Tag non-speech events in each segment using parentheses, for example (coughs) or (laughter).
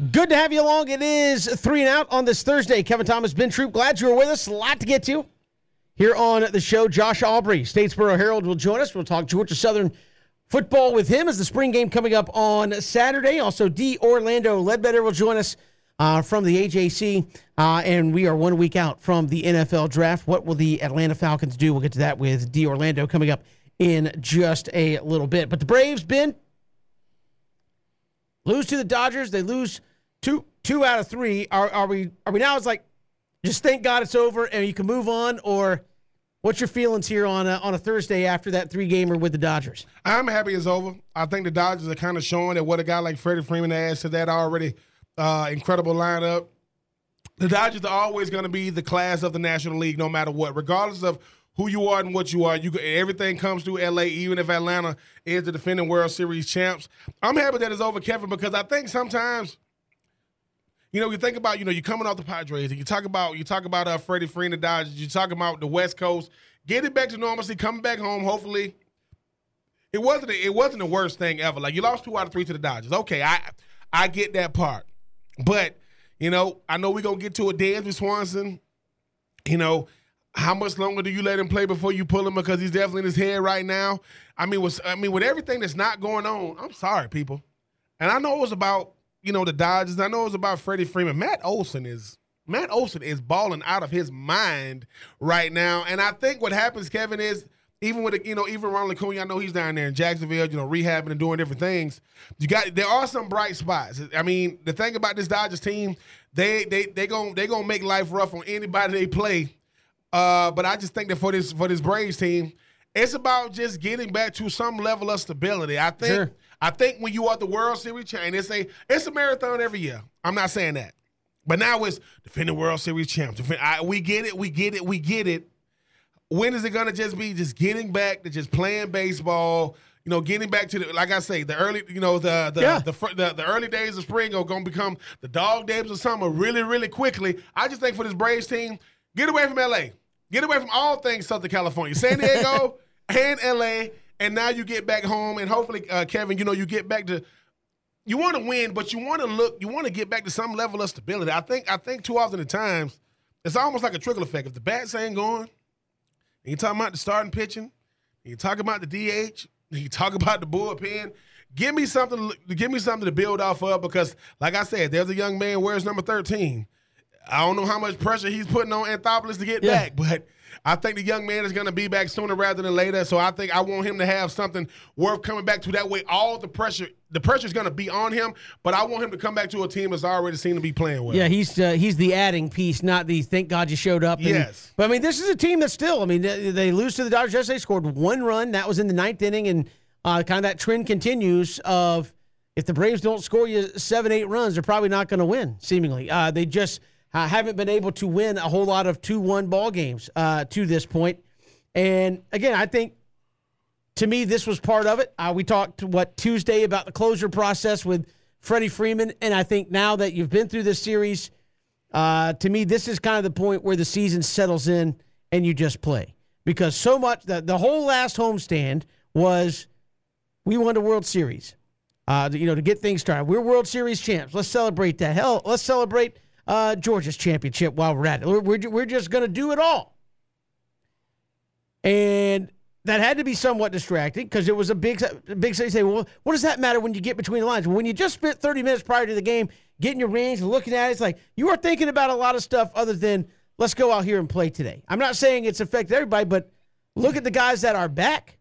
Good to have you along. It is three and out on this Thursday. Kevin Thomas, Ben Troop, glad you're with us. A lot to get to here on the show. Josh Aubrey, Statesboro Herald, will join us. We'll talk Georgia Southern football with him as the spring game coming up on Saturday. Also, D. Orlando Ledbetter will join us uh, from the AJC, uh, and we are one week out from the NFL draft. What will the Atlanta Falcons do? We'll get to that with D. Orlando coming up in just a little bit. But the Braves, Ben, lose to the Dodgers. They lose two two out of three. Are are we are we now? It's like just thank God it's over and you can move on, or what's your feelings here on a, on a Thursday after that three gamer with the Dodgers? I'm happy it's over. I think the Dodgers are kind of showing that what a guy like Freddie Freeman adds to that already uh, incredible lineup. The Dodgers are always going to be the class of the National League, no matter what, regardless of who you are and what you are. You everything comes through LA, even if Atlanta is the defending World Series champs. I'm happy that it's over, Kevin, because I think sometimes you know, you think about, you know, you're coming off the Padres, and you talk about you talk about uh, Freddie Freeman, the Dodgers, you talk about the West Coast, getting back to normalcy, coming back home. Hopefully, it wasn't it wasn't the worst thing ever. Like you lost two out of three to the Dodgers. Okay, I I get that part, but you know, I know we're gonna get to a Dansby Swanson. You know, how much longer do you let him play before you pull him because he's definitely in his head right now? I mean, with I mean, with everything that's not going on, I'm sorry, people, and I know it was about you know, the Dodgers. I know it's about Freddie Freeman. Matt Olson is Matt Olson is balling out of his mind right now. And I think what happens, Kevin, is even with you know, even Ronald Acuna, I know he's down there in Jacksonville, you know, rehabbing and doing different things. You got there are some bright spots. I mean, the thing about this Dodgers team, they they they going they gonna make life rough on anybody they play. Uh, but I just think that for this for this Braves team, it's about just getting back to some level of stability. I think sure. I think when you are the World Series champ, it's a it's a marathon every year. I'm not saying that, but now it's defending World Series champs. Defend, I, we get it, we get it, we get it. When is it gonna just be just getting back to just playing baseball? You know, getting back to the like I say, the early, you know, the the yeah. the, the, the, early days of spring are gonna become the dog days of summer really, really quickly. I just think for this Braves team, get away from LA, get away from all things Southern California, San Diego (laughs) and LA and now you get back home, and hopefully, uh, Kevin, you know, you get back to. You want to win, but you want to look. You want to get back to some level of stability. I think. I think too often at times, it's almost like a trickle effect. If the bats ain't going, and you talking about the starting pitching, and you talk about the DH, and (laughs) you talk about the bullpen. Give me something. Give me something to build off of because, like I said, there's a young man. Where's number thirteen? I don't know how much pressure he's putting on Anthopoulos to get yeah. back, but I think the young man is going to be back sooner rather than later. So I think I want him to have something worth coming back to. That way, all the pressure, the pressure is going to be on him. But I want him to come back to a team that's already seen to be playing well. Yeah, he's uh, he's the adding piece, not the thank God you showed up. And, yes. But I mean, this is a team that still. I mean, they, they lose to the Dodgers yesterday. Scored one run. That was in the ninth inning, and uh, kind of that trend continues of if the Braves don't score you seven, eight runs, they're probably not going to win. Seemingly, uh, they just uh, haven't been able to win a whole lot of 2 1 ball games uh, to this point. And again, I think to me, this was part of it. Uh, we talked, what, Tuesday about the closure process with Freddie Freeman. And I think now that you've been through this series, uh, to me, this is kind of the point where the season settles in and you just play. Because so much, the, the whole last homestand was we won the World Series. Uh, you know, to get things started. We're World Series champs. Let's celebrate that. Hell, let's celebrate uh, Georgia's championship while we're at it. We're, we're, we're just going to do it all. And that had to be somewhat distracting because it was a big, big. You say, well, what does that matter when you get between the lines? When you just spent 30 minutes prior to the game getting your range and looking at it, it's like you are thinking about a lot of stuff other than let's go out here and play today. I'm not saying it's affected everybody, but look at the guys that are back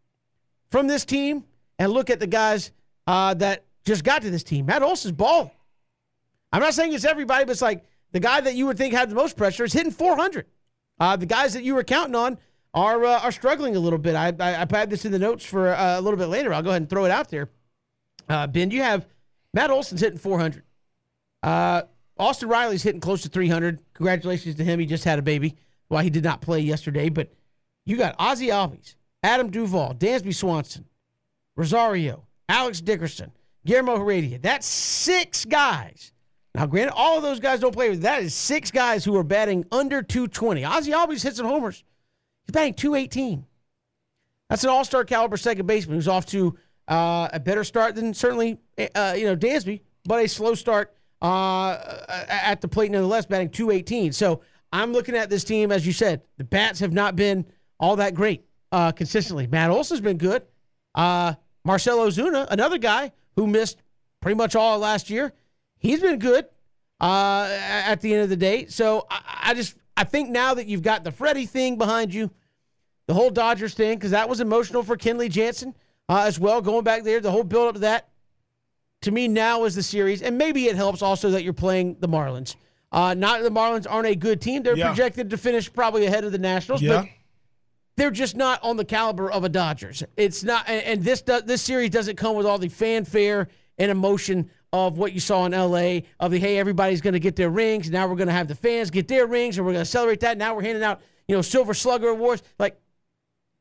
from this team and look at the guys uh, that just got to this team. Matt Olson's ball. I'm not saying it's everybody, but it's like the guy that you would think had the most pressure is hitting 400. Uh, the guys that you were counting on are uh, are struggling a little bit. I, I, I had this in the notes for uh, a little bit later. I'll go ahead and throw it out there. Uh, ben, you have Matt Olson's hitting 400. Uh, Austin Riley's hitting close to 300. Congratulations to him. He just had a baby. Well, he did not play yesterday, but you got Ozzy Albies, Adam Duvall, Dansby Swanson, Rosario, Alex Dickerson, Guillermo Heredia. That's six guys now, granted, all of those guys don't play that. Is six guys who are batting under 220. Ozzy Albies hits some homers. He's batting 218. That's an all-star caliber second baseman who's off to uh, a better start than certainly uh, you know Dansby, but a slow start uh, at the plate nonetheless, batting 218. So I'm looking at this team, as you said, the bats have not been all that great uh, consistently. Matt Olson's been good. Uh, Marcell Ozuna, another guy who missed pretty much all last year, he's been good uh, at the end of the day. So I, I just I think now that you've got the Freddie thing behind you, the whole Dodgers thing, because that was emotional for Kenley Jansen uh, as well, going back there, the whole build up to that. To me, now is the series, and maybe it helps also that you're playing the Marlins. Uh, not the Marlins aren't a good team; they're Yeah. projected to finish probably ahead of the Nationals, Yeah. but they're just not on the caliber of a Dodgers. It's not, and, and this do, this series doesn't come with all the fanfare and emotion of what you saw in LA. Of the hey, everybody's going to get their rings. Now we're going to have the fans get their rings, and we're going to celebrate that. Now we're handing out you know Silver Slugger awards. Like,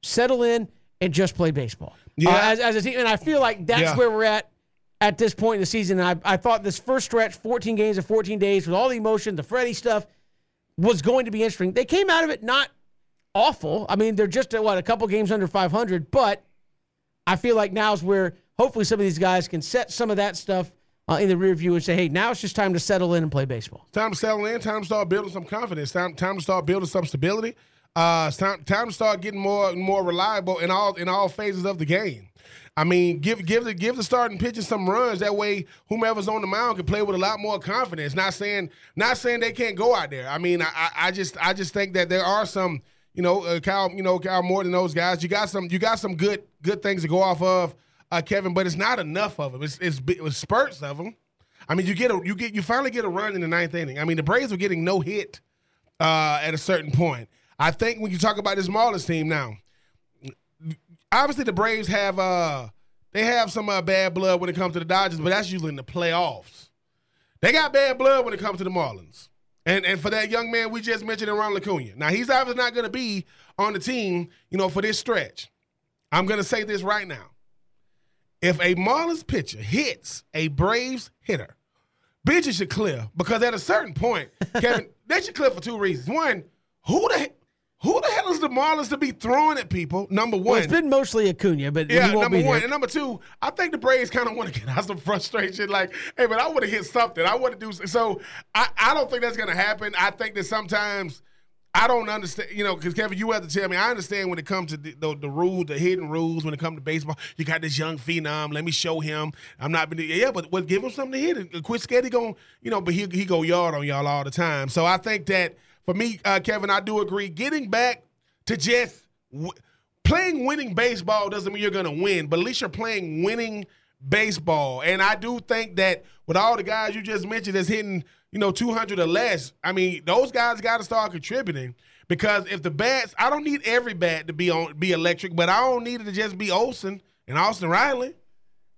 settle in and just play baseball. Yeah. Uh, as, as a team, and I feel like that's Yeah. where we're at at this point in the season. And I, I thought this first stretch, 14 games in 14 days, with all the emotion, the Freddie stuff, was going to be interesting. They came out of it not awful. I mean, they're just at what a couple games under 500, but I feel like now is where hopefully some of these guys can set some of that stuff uh, in the rear view and say, hey, now it's just time to settle in and play baseball. Time to settle in. Time to start building some confidence. Time time to start building some stability. Uh, time time to start getting more more reliable in all in all phases of the game. I mean, give give the give the starting pitching some runs. That way, whomever's on the mound can play with a lot more confidence. Not saying not saying they can't go out there. I mean, I I, I just I just think that there are some you know uh, Kyle you know Kyle more than those guys. You got some you got some good good things to go off of, uh, Kevin. But it's not enough of them. It's it's, it's spurts of them. I mean, you get a you get you finally get a run in the ninth inning. I mean, the Braves were getting no hit uh, at a certain point. I think when you talk about this Marlins team now, obviously the Braves have uh they have some uh, bad blood when it comes to the Dodgers, but that's usually in the playoffs. They got bad blood when it comes to the Marlins. And and for that young man we just mentioned, Ron Acuna. Now he's obviously not going to be on the team, you know, for this stretch. I'm going to say this right now. If a Marlins pitcher hits a Braves hitter, benches should clear because at a certain point, (laughs) Kevin, they should clear for two reasons. One, who the who the hell is the Marlins to be throwing at people? Number one, Well, it's been mostly Acuna, but yeah, number be one. there. And number two, I think the Braves kind of want to get (laughs) out some frustration. Like, hey, but I want to hit something. I want to do so. I, I don't think that's going to happen. I think that sometimes I don't understand, you know, because Kevin, you have to tell me. I understand when it comes to the, the, the rules, the hidden rules, when it comes to baseball. You got this young phenom. Let me show him. I'm not been, yeah, but what give him something to hit. And Quit scared he going, you know, but he, he go yard on y'all all the time. So I think that for me, uh, Kevin, I do agree. Getting back to just w- playing winning baseball doesn't mean you're to win, but at least you're playing winning baseball. And I do think that with all the guys you just mentioned that's hitting, you know, 200 or less, I mean, those guys got to start contributing because if the bats, I don't need every bat to be on be electric, but I don't need it to just be Olson and Austin Riley.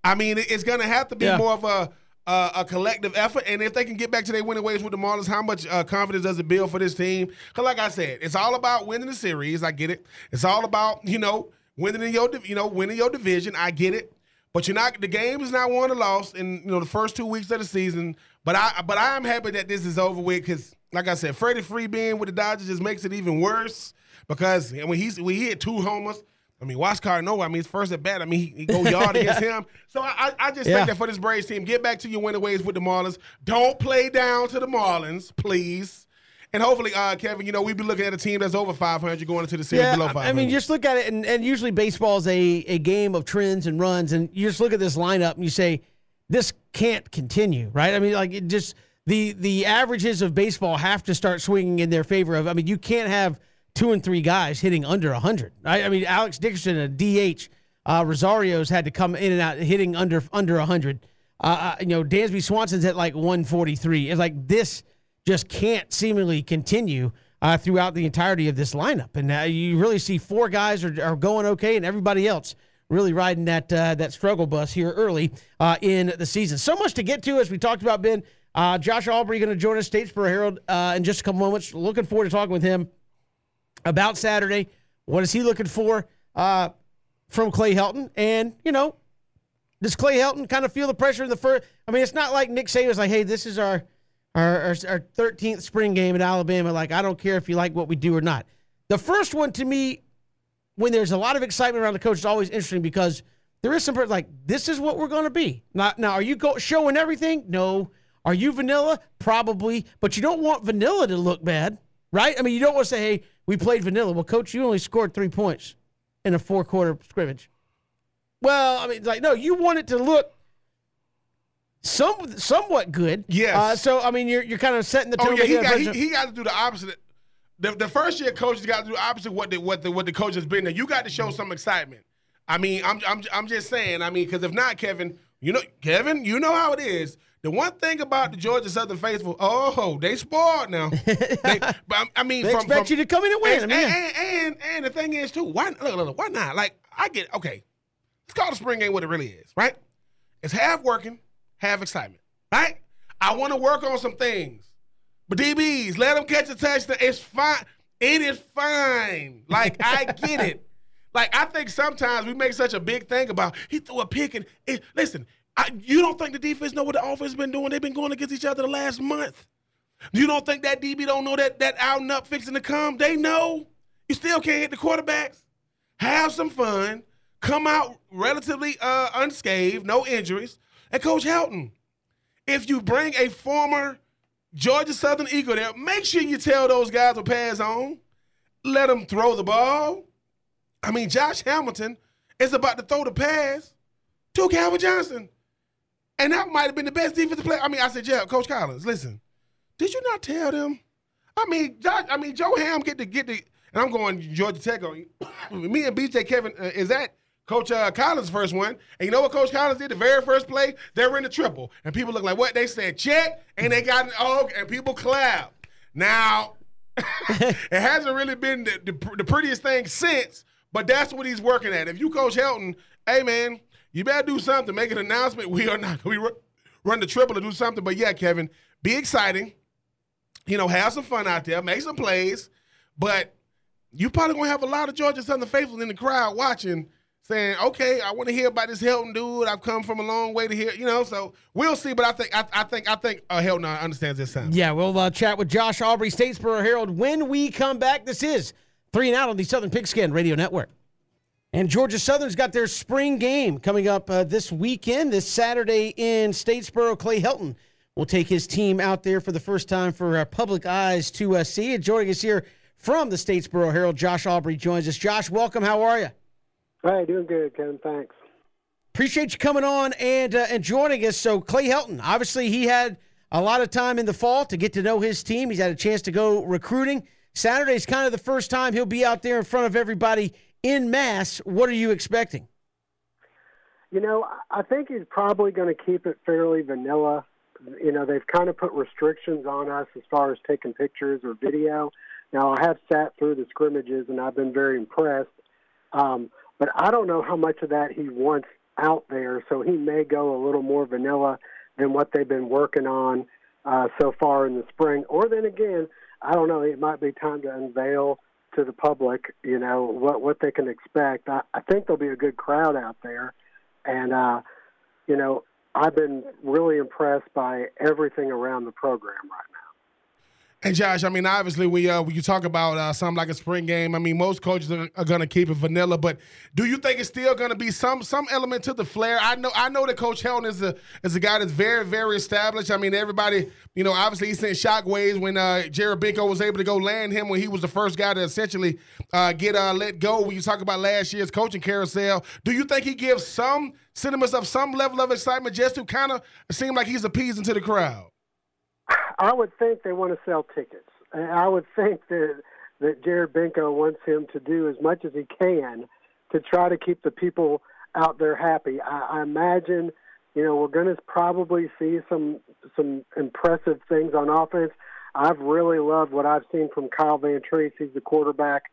I mean, it's going to have to be Yeah. more of a uh, a collective effort, and if they can get back to their winning ways with the Marlins, how much uh, confidence does it build for this team? Because, like I said, it's all about winning the series. I get it. It's all about you know winning in your you know winning your division. I get it. But you're not. The game is not won or lost in you know the first two weeks of the season. But I but I am happy that this is over with because, like I said, Freddie Free being with the Dodgers just makes it even worse because when he's when he hit two homers. I mean, Watch Cardinal, I mean, his first at bat, I mean, he, he go (laughs) yard against him. So I, I just Yeah. think that for this Braves team, get back to your winning ways with the Marlins. Don't play down to the Marlins, please. And hopefully, uh, Kevin, you know, we'd be looking at a team that's over 500 going into the series Yeah, below I- 500. I mean, just look at it, and, and usually baseball is a, a game of trends and runs, and you just look at this lineup and you say, this can't continue, right? I mean, like it just the the averages of baseball have to start swinging in their favor. Of I mean, you can't have two and three guys hitting under hundred. Right? I mean, Alex Dickerson, a DH, uh, Rosario's had to come in and out hitting under under hundred. Uh, uh, you know, Dansby Swanson's at like one forty three. It's like this just can't seemingly continue uh, throughout the entirety of this lineup. And uh, you really see four guys are, are going okay, and everybody else really riding that uh, that struggle bus here early uh, in the season. So much to get to as we talked about. Ben, uh, Josh Aubrey going to join us, Statesboro Herald, uh, in just a couple moments. Looking forward to talking with him about Saturday. What is he looking for uh, from Clay Helton? And you know, does Clay Helton kind of feel the pressure in the first? I mean, it's not like Nick Saban was like, "Hey, this is our our 13th spring game in Alabama. Like, I don't care if you like what we do or not." The first one to me, when there's a lot of excitement around the coach, it's always interesting because there is some like this is what we're going to be. Not now, are you go, showing everything? No. Are you vanilla? Probably, but you don't want vanilla to look bad, right? I mean, you don't want to say, "Hey, we played vanilla." Well, coach, you only scored three points in a four quarter scrimmage. Well, I mean, like, no, you want it to look some somewhat good. Yes. Uh, so, I mean, you're you're kind of setting the tone. Oh yeah, he got, he, he got to do the opposite. The, the first year coaches got to do opposite what the what the what the coach has been there. You got to show some excitement. I mean, I'm I'm I'm just saying. I mean, because if not, Kevin, you know, Kevin, you know how it is. The one thing about the Georgia Southern faithful, oh, they spoiled now. (laughs) they, but I- I mean, They from, expect from- you to come in and win. And, I mean, and, and, and the thing is too, why look, look, look, why not? Like I get okay. Let's call the spring game what it really is, right? It's half working, half excitement, right? I want to work on some things, but DBs, let them catch a touchdown. It's fine. It is fine. Like I get it. (laughs) Like I think sometimes we make such a big thing about he threw a pick and it, listen. I, you don't think the defense know what the offense been doing? They've been going against each other the last month. You don't think that DB don't know that that out and up fixing to come? They know. You still can't hit the quarterbacks. Have some fun. Come out relatively uh, unscathed, no injuries. And Coach Helton, if you bring a former Georgia Southern Eagle there, make sure you tell those guys to pass on. Let them throw the ball. I mean, Josh Hamilton is about to throw the pass to Calvin Johnson. And that might have been the best defensive player. I mean, I said, yeah, Coach Collins, listen, did you not tell them? I mean, Josh, I mean, Joe Ham get to get the, and I'm going Georgia Tech on you. (coughs) Me and BJ Kevin, uh, is that Coach uh, Collins' first one? And you know what Coach Collins did? The very first play, they were in the triple. And people look like, what? They said check, and they got an oh, and people clap. Now, (laughs) it hasn't really been the, the, the prettiest thing since, but that's what he's working at. If you coach Helton, hey man, you better do something. Make an announcement. We are not we run, run the triple or do something. But yeah, Kevin, be exciting. You know, have some fun out there, make some plays. But you probably gonna have a lot of Georgia Southern faithful in the crowd watching, saying, "Okay, I want to hear about this Helton dude. I've come from a long way to hear." You know, so we'll see. But I think I, I think I think uh, Helton understands this time. Yeah, we'll uh, chat with Josh Aubrey, Statesboro Herald, when we come back. This is Three and Out on the Southern Pigskin Radio Network. And Georgia Southern's got their spring game coming up uh, this weekend, this Saturday in Statesboro. Clay Helton will take his team out there for the first time for uh, public eyes to uh, see. And joining us here from the Statesboro Herald, Josh Aubrey joins us. Josh, welcome. How are you? Hey, doing good, Kevin. Thanks. Appreciate you coming on and uh, and joining us. So Clay Helton, obviously, he had a lot of time in the fall to get to know his team. He's had a chance to go recruiting. Saturday's kind of the first time he'll be out there in front of everybody in mass. What are you expecting? You know, I- I think he's probably going to keep it fairly vanilla. You know, they've kind of put restrictions on us as far as taking pictures or video. Now, I have sat through the scrimmages and I've been very impressed. Um, but I don't know how much of that he wants out there, so he may go a little more vanilla than what they've been working on uh, so far in the spring. Or then again, I don't know, it might be time to unveil to the public, you know, what, what they can expect. I, I think there'll be a good crowd out there. And, uh, you know, I've been really impressed by everything around the program right now. And Josh, I mean, obviously, we uh, when you talk about uh, something like a spring game, I mean, most coaches are, are going to keep it vanilla. But do you think it's still going to be some some element to the flair? I know I know that Coach Helton is a is a guy that's very very established. I mean, everybody, you know, obviously he sent shockwaves when uh, Jared Benko was able to go land him when he was the first guy to essentially uh, get uh, let go. When you talk about last year's coaching carousel, do you think he gives some sentiments of some level of excitement just to kind of seem like he's appeasing to the crowd? I would think they want to sell tickets. I would think that that Jared Benko wants him to do as much as he can to try to keep the people out there happy. I, I imagine, you know, we're going to probably see some some impressive things on offense. I've really loved what I've seen from Kyle Vantrease. He's the quarterback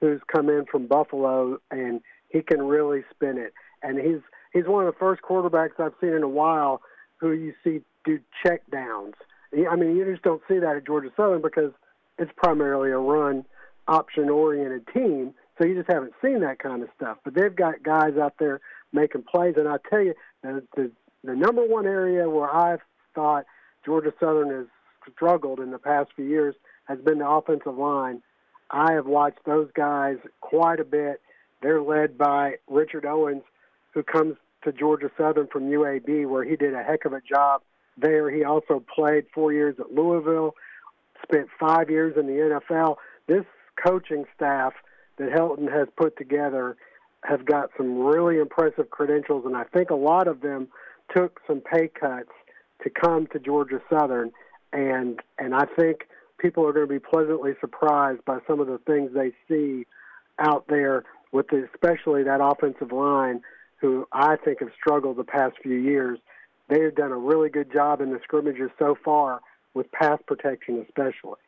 who's come in from Buffalo, and he can really spin it. And he's he's one of the first quarterbacks I've seen in a while who you see do check downs. I mean, you just don't see that at Georgia Southern because it's primarily a run option oriented team. So you just haven't seen that kind of stuff. But they've got guys out there making plays. And I tell you, the, the, the number one area where I've thought Georgia Southern has struggled in the past few years has been the offensive line. I have watched those guys quite a bit. They're led by Richard Owens, who comes to Georgia Southern from UAB, where he did a heck of a job there. He also played four years at Louisville, spent five years in the NFL. This coaching staff that Helton has put together have got some really impressive credentials, and I think a lot of them took some pay cuts to come to Georgia Southern, and and I think people are going to be pleasantly surprised by some of the things they see out there with the, especially that offensive line, who I think have struggled the past few years. They have done a really good job in the scrimmages so far with pass protection, especially.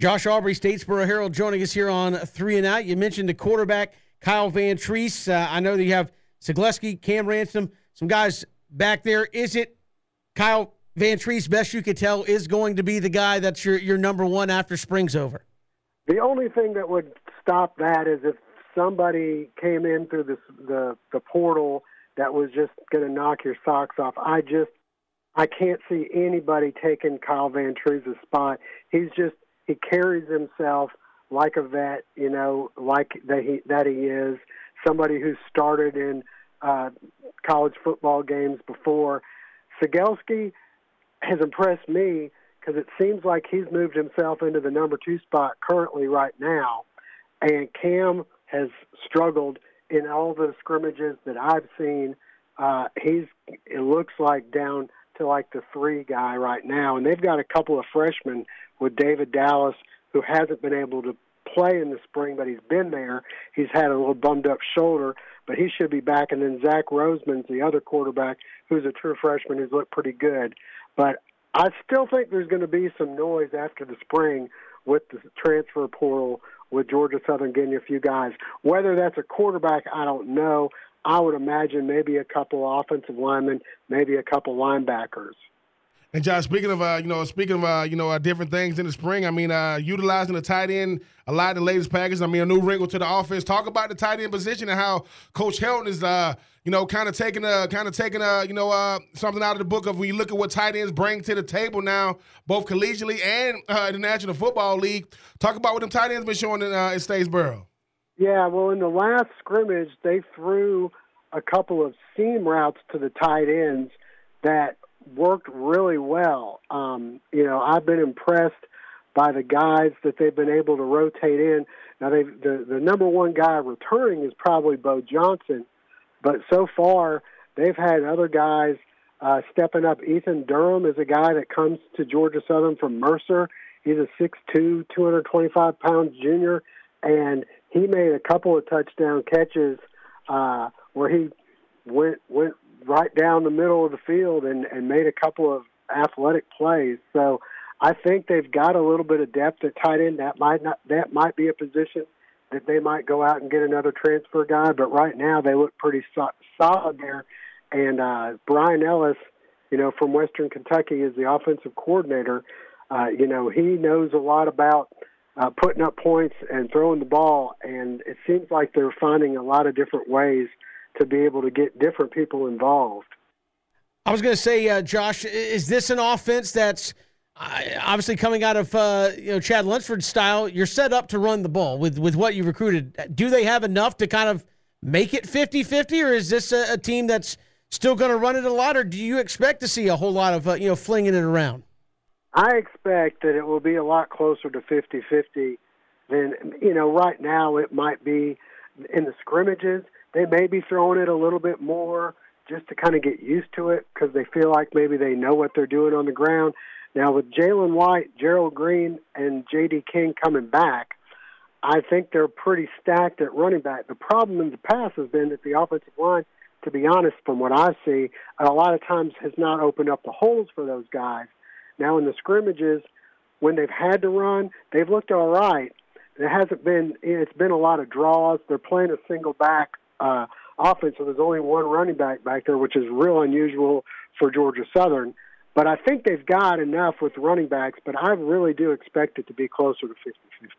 Josh Aubrey, Statesboro Herald, joining us here on Three and Out. You mentioned the quarterback Kyle Vantrease. Uh, I know that you have Zagleski, Cam Ransom, some guys back there. Is it Kyle Vantrease, best you could tell, is going to be the guy that's your, your number one after spring's over? The only thing that would stop that is if somebody came in through this, the the portal that was just going to knock your socks off. I just I can't see anybody taking Kyle Van Vantrease's spot. He's just he carries himself like a vet, you know, like that he that he is somebody who started in uh, college football games before. Sigelski has impressed me because it seems like he's moved himself into the number two spot currently right now, and Cam has struggled in all the scrimmages that I've seen. Uh, he's it looks like down to like the three guy right now, and they've got a couple of freshmen with David Dallas who hasn't been able to play in the spring, but he's been there. He's had a little bummed up shoulder, but he should be back. And then Zach Roseman's the other quarterback who's a true freshman who's looked pretty good. But I still think there's going to be some noise after the spring with the transfer portal with Georgia Southern getting a few guys. Whether that's a quarterback, I don't know. I would imagine maybe a couple offensive linemen, maybe a couple linebackers. And Josh, speaking of uh, you know, speaking of uh, you know, uh, different things in the spring, I mean, uh, utilizing the tight end a lot in the latest package. I mean, a new wrinkle to the offense. Talk about the tight end position and how Coach Helton is, uh, you know, kind of taking a kind of taking a you know uh, something out of the book of when you look at what tight ends bring to the table now, both collegially and uh, in the National Football League. Talk about what them tight ends been showing in, uh, in Statesboro. Yeah, well, in the last scrimmage, they threw a couple of seam routes to the tight ends that worked really well. Um, you know, I've been impressed by the guys that they've been able to rotate in. Now, they the the number one guy returning is probably Bo Johnson, but so far they've had other guys uh, stepping up. Ethan Durham is a guy that comes to Georgia Southern from Mercer. He's a 6'2", 225 pounds junior, and he made a couple of touchdown catches uh, where he went went right down the middle of the field and, and made a couple of athletic plays. So I think they've got a little bit of depth at tight end. That might not that might be a position that they might go out and get another transfer guy. But right now they look pretty so- solid there. And uh, Bryan Ellis, you know, from Western Kentucky, is the offensive coordinator. Uh, you know, he knows a lot about uh, putting up points and throwing the ball, and it seems like they're finding a lot of different ways to be able to get different people involved. I was going to say, uh, Josh, is this an offense that's obviously coming out of uh, you know Chad Lunsford's style? You're set up to run the ball with with what you recruited. Do they have enough to kind of make it 50-50, or is this a, a team that's still going to run it a lot, or do you expect to see a whole lot of uh, you know flinging it around? I expect that it will be a lot closer to 50-50 than you know. Right now, it might be in the scrimmages they may be throwing it a little bit more just to kind of get used to it because they feel like maybe they know what they're doing on the ground. Now, with Jalen White, Gerald Green, and J.D. King coming back, I think they're pretty stacked at running back. The problem in the past has been that the offensive line, to be honest, from what I see, a lot of times has not opened up the holes for those guys. Now, in the scrimmages, when they've had to run, they've looked all right. It hasn't been. It's been a lot of draws. They're playing a single back uh, offense, so there's only one running back back there, which is real unusual for Georgia Southern. But I think they've got enough with running backs, but I really do expect it to be closer to 50 50.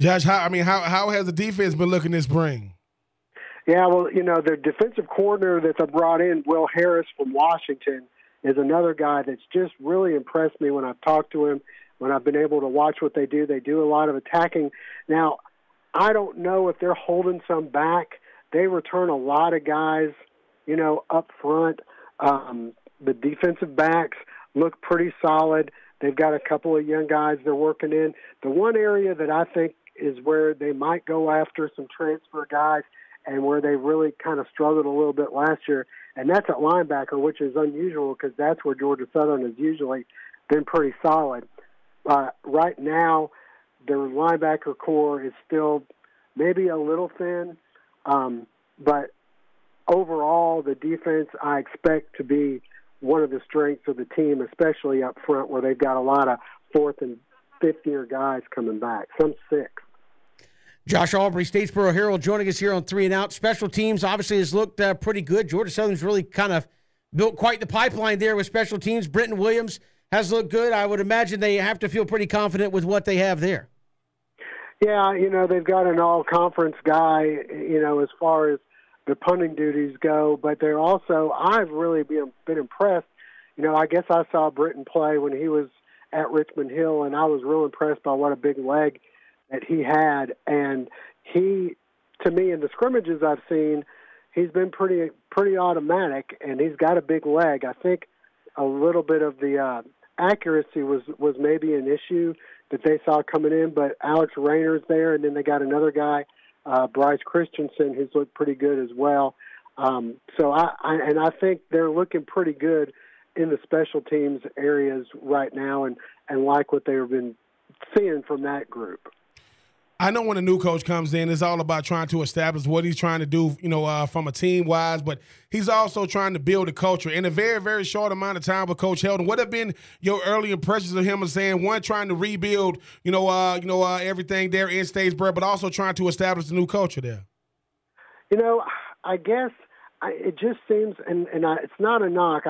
Josh, how, I mean, how, how has the defense been looking this spring? Yeah, well, you know, the defensive coordinator that I brought in, Will Harris from Washington, is another guy that's just really impressed me when I've talked to him, when I've been able to watch what they do. They do a lot of attacking. Now, I don't know if they're holding some back they return a lot of guys, you know, up front. Um, the defensive backs look pretty solid. They've got a couple of young guys they're working in. The one area that I think is where they might go after some transfer guys and where they really kind of struggled a little bit last year, and that's at linebacker, which is unusual because that's where Georgia Southern has usually been pretty solid. Uh, right now, their linebacker core is still maybe a little thin, um, but overall, the defense I expect to be one of the strengths of the team, especially up front where they've got a lot of fourth and fifth year guys coming back, some six. Josh Aubrey, Statesboro Herald, joining us here on Three and Out. Special teams obviously has looked uh, pretty good. Georgia Southern's really kind of built quite the pipeline there with special teams. Brenton Williams has looked good. I would imagine they have to feel pretty confident with what they have there. Yeah, you know they've got an all-conference guy. You know as far as the punting duties go, but they're also I've really been been impressed. You know, I guess I saw Britton play when he was at Richmond Hill, and I was real impressed by what a big leg that he had. And he, to me, in the scrimmages I've seen, he's been pretty pretty automatic, and he's got a big leg. I think a little bit of the uh, accuracy was was maybe an issue that they saw coming in, but Alex Rayner's there, and then they got another guy, uh, Bryce Christensen, who's looked pretty good as well. Um, so I, I and I think they're looking pretty good in the special teams areas right now, and and like what they've been seeing from that group. I know when a new coach comes in, it's all about trying to establish what he's trying to do, you know, uh, from a team wise, but he's also trying to build a culture. In a very, very short amount of time with Coach Helton, what have been your early impressions of him as saying one, trying to rebuild, you know, uh, you know, uh, everything there in Statesboro, but also trying to establish a new culture there? You know, I guess I, it just seems, and and I, it's not a knock,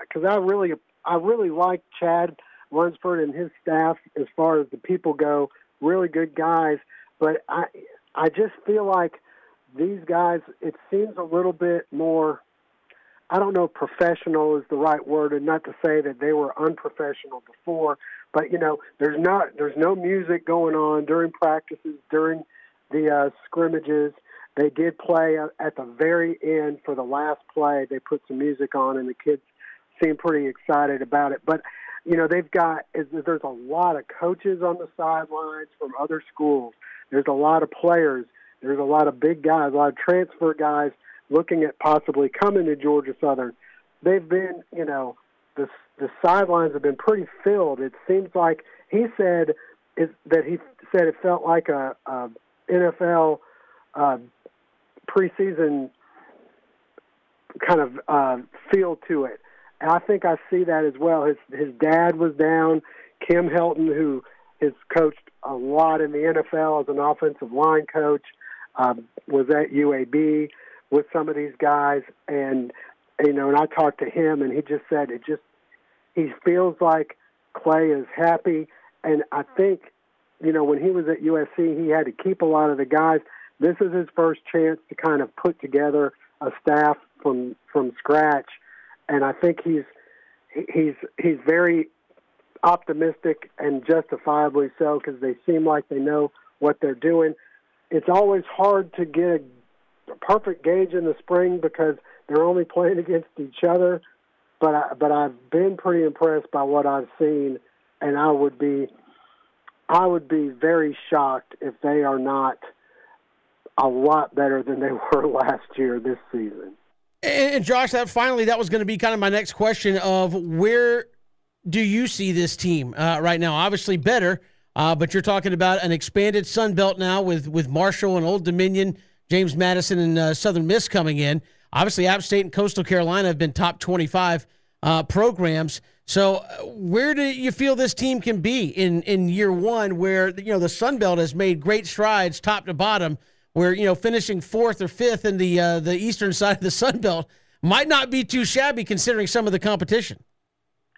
because I, I, I really, I really like Chad Lunsford and his staff as far as the people go really good guys. But I I just feel like these guys. It seems a little bit more. I don't know. Professional is the right word, and not to say that they were unprofessional before. But you know, there's not there's no music going on during practices during the uh, scrimmages. They did play at the very end for the last play. They put some music on, and the kids seemed pretty excited about it. But you know, they've got there's a lot of coaches on the sidelines from other schools. There's a lot of players. There's a lot of big guys, a lot of transfer guys looking at possibly coming to Georgia Southern. They've been, you know, the the sidelines have been pretty filled. It seems like he said is that he said it felt like a, a NFL uh, preseason kind of uh, feel to it I think I see that as well. His his dad was down, Kim Helton, who has coached a lot in the NFL as an offensive line coach, um, was at UAB with some of these guys, and you know, and I talked to him, and he just said it just he feels like Clay is happy, and I think you know when he was at USC, he had to keep a lot of the guys. This is his first chance to kind of put together a staff from from scratch and I think he's he's he's very optimistic and justifiably so because they seem like they know what they're doing. It's always hard to get a perfect gauge in the spring because they're only playing against each other. But I, but I've been pretty impressed by what I've seen, and I would be I would be very shocked if they are not a lot better than they (laughs) were last year this season. And, Josh, that finally that was going to be kind of my next question of where do you see this team uh, right now? Obviously better, uh, but you're talking about an expanded Sun Belt now with with Marshall and Old Dominion, James Madison and uh, Southern Miss coming in. Obviously, App State and Coastal Carolina have been top 25 uh, programs. So, uh, where do you feel this team can be in in year one, where you know the Sun Belt has made great strides, top to bottom? Where you know finishing fourth or fifth in the uh, the eastern side of the Sun Belt might not be too shabby considering some of the competition.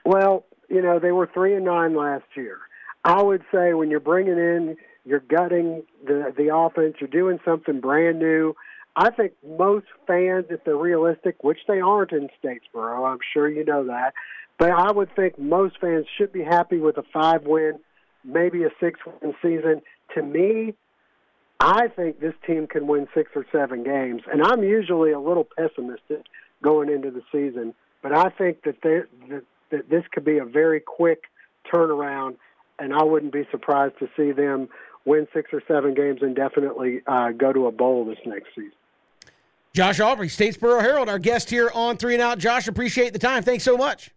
Well, you know they were three and nine last year. I would say when you're bringing in, you're gutting the the offense, you're doing something brand new. I think most fans, if they're realistic, which they aren't in Statesboro, I'm sure you know that, but I would think most fans should be happy with a five win, maybe a six win season. To me, I think this team can win six or seven games, and I'm usually a little pessimistic going into the season. but I think that, that that this could be a very quick turnaround, and I wouldn't be surprised to see them win six or seven games and definitely uh, go to a bowl this next season. Josh Aubrey, Statesboro Herald, our guest here on Three and Out. Josh, appreciate the time. Thanks so much.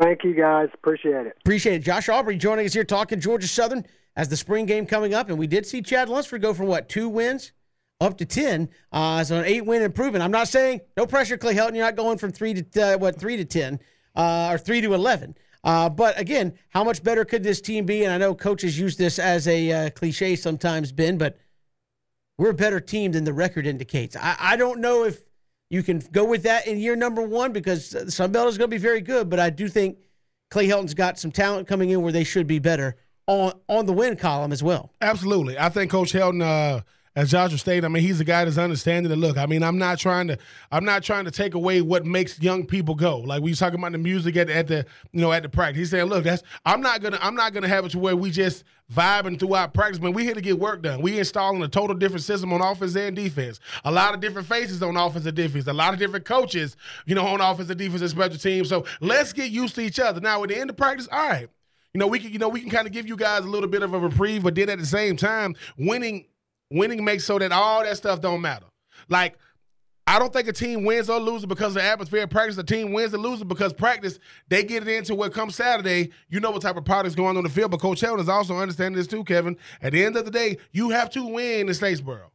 Thank you, guys. Appreciate it. Appreciate it. Josh Aubrey joining us here talking Georgia Southern as the spring game coming up. And we did see Chad Lunsford go from what, two wins up to 10. Uh, so an eight win improvement. I'm not saying no pressure, Clay Helton. You're not going from three to, uh, what, three to 10 uh, or three to 11. Uh, but again, how much better could this team be? And I know coaches use this as a uh, cliche sometimes, Ben, but we're a better team than the record indicates. I, I don't know if you can go with that in year number one because Sun Belt is going to be very good, but I do think Clay Helton's got some talent coming in where they should be better on on the win column as well. Absolutely, I think Coach Helton. Uh, as Joshua stated, I mean, he's a guy that's understanding the look. I mean, I'm not trying to, I'm not trying to take away what makes young people go. Like we talking about the music at, at the, you know, at the practice. He's saying, look, that's, I'm not gonna, I'm not gonna have it to where we just vibing throughout practice, but we here to get work done. We installing a total different system on offense and defense. A lot of different faces on offense and defense. A lot of different coaches, you know, on offense and defense and special teams. So let's get used to each other. Now, at the end of practice, all right. You know, we can, you know, we can kind of give you guys a little bit of a reprieve, but then at the same time, winning Winning makes so that all that stuff don't matter. Like, I don't think a team wins or loses because of the atmosphere of practice. A team wins or loses because practice, they get it into what comes Saturday, you know what type of product's going on the field. But Coach Helton is also understanding this too, Kevin. At the end of the day, you have to win in Statesboro.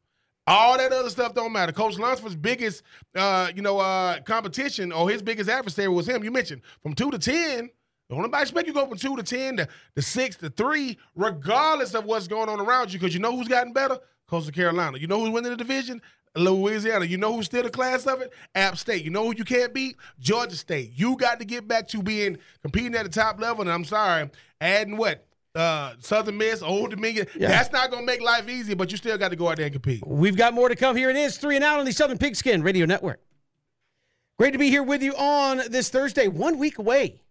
All that other stuff don't matter. Coach Lunsford's biggest, uh, you know, uh, competition or his biggest adversary was him. You mentioned from two to ten. Don't nobody expect you to go from two to ten to, to six to three, regardless of what's going on around you, because you know who's gotten better? Coastal Carolina. You know who's winning the division? Louisiana. You know who's still the class of it? App State. You know who you can't beat? Georgia State. You got to get back to being competing at the top level. And I'm sorry, adding what? Uh, Southern Miss, Old Dominion. Yeah. That's not going to make life easy, but you still got to go out there and compete. We've got more to come. Here it is, three and out on the Southern Pigskin Radio Network. Great to be here with you on this Thursday, one week away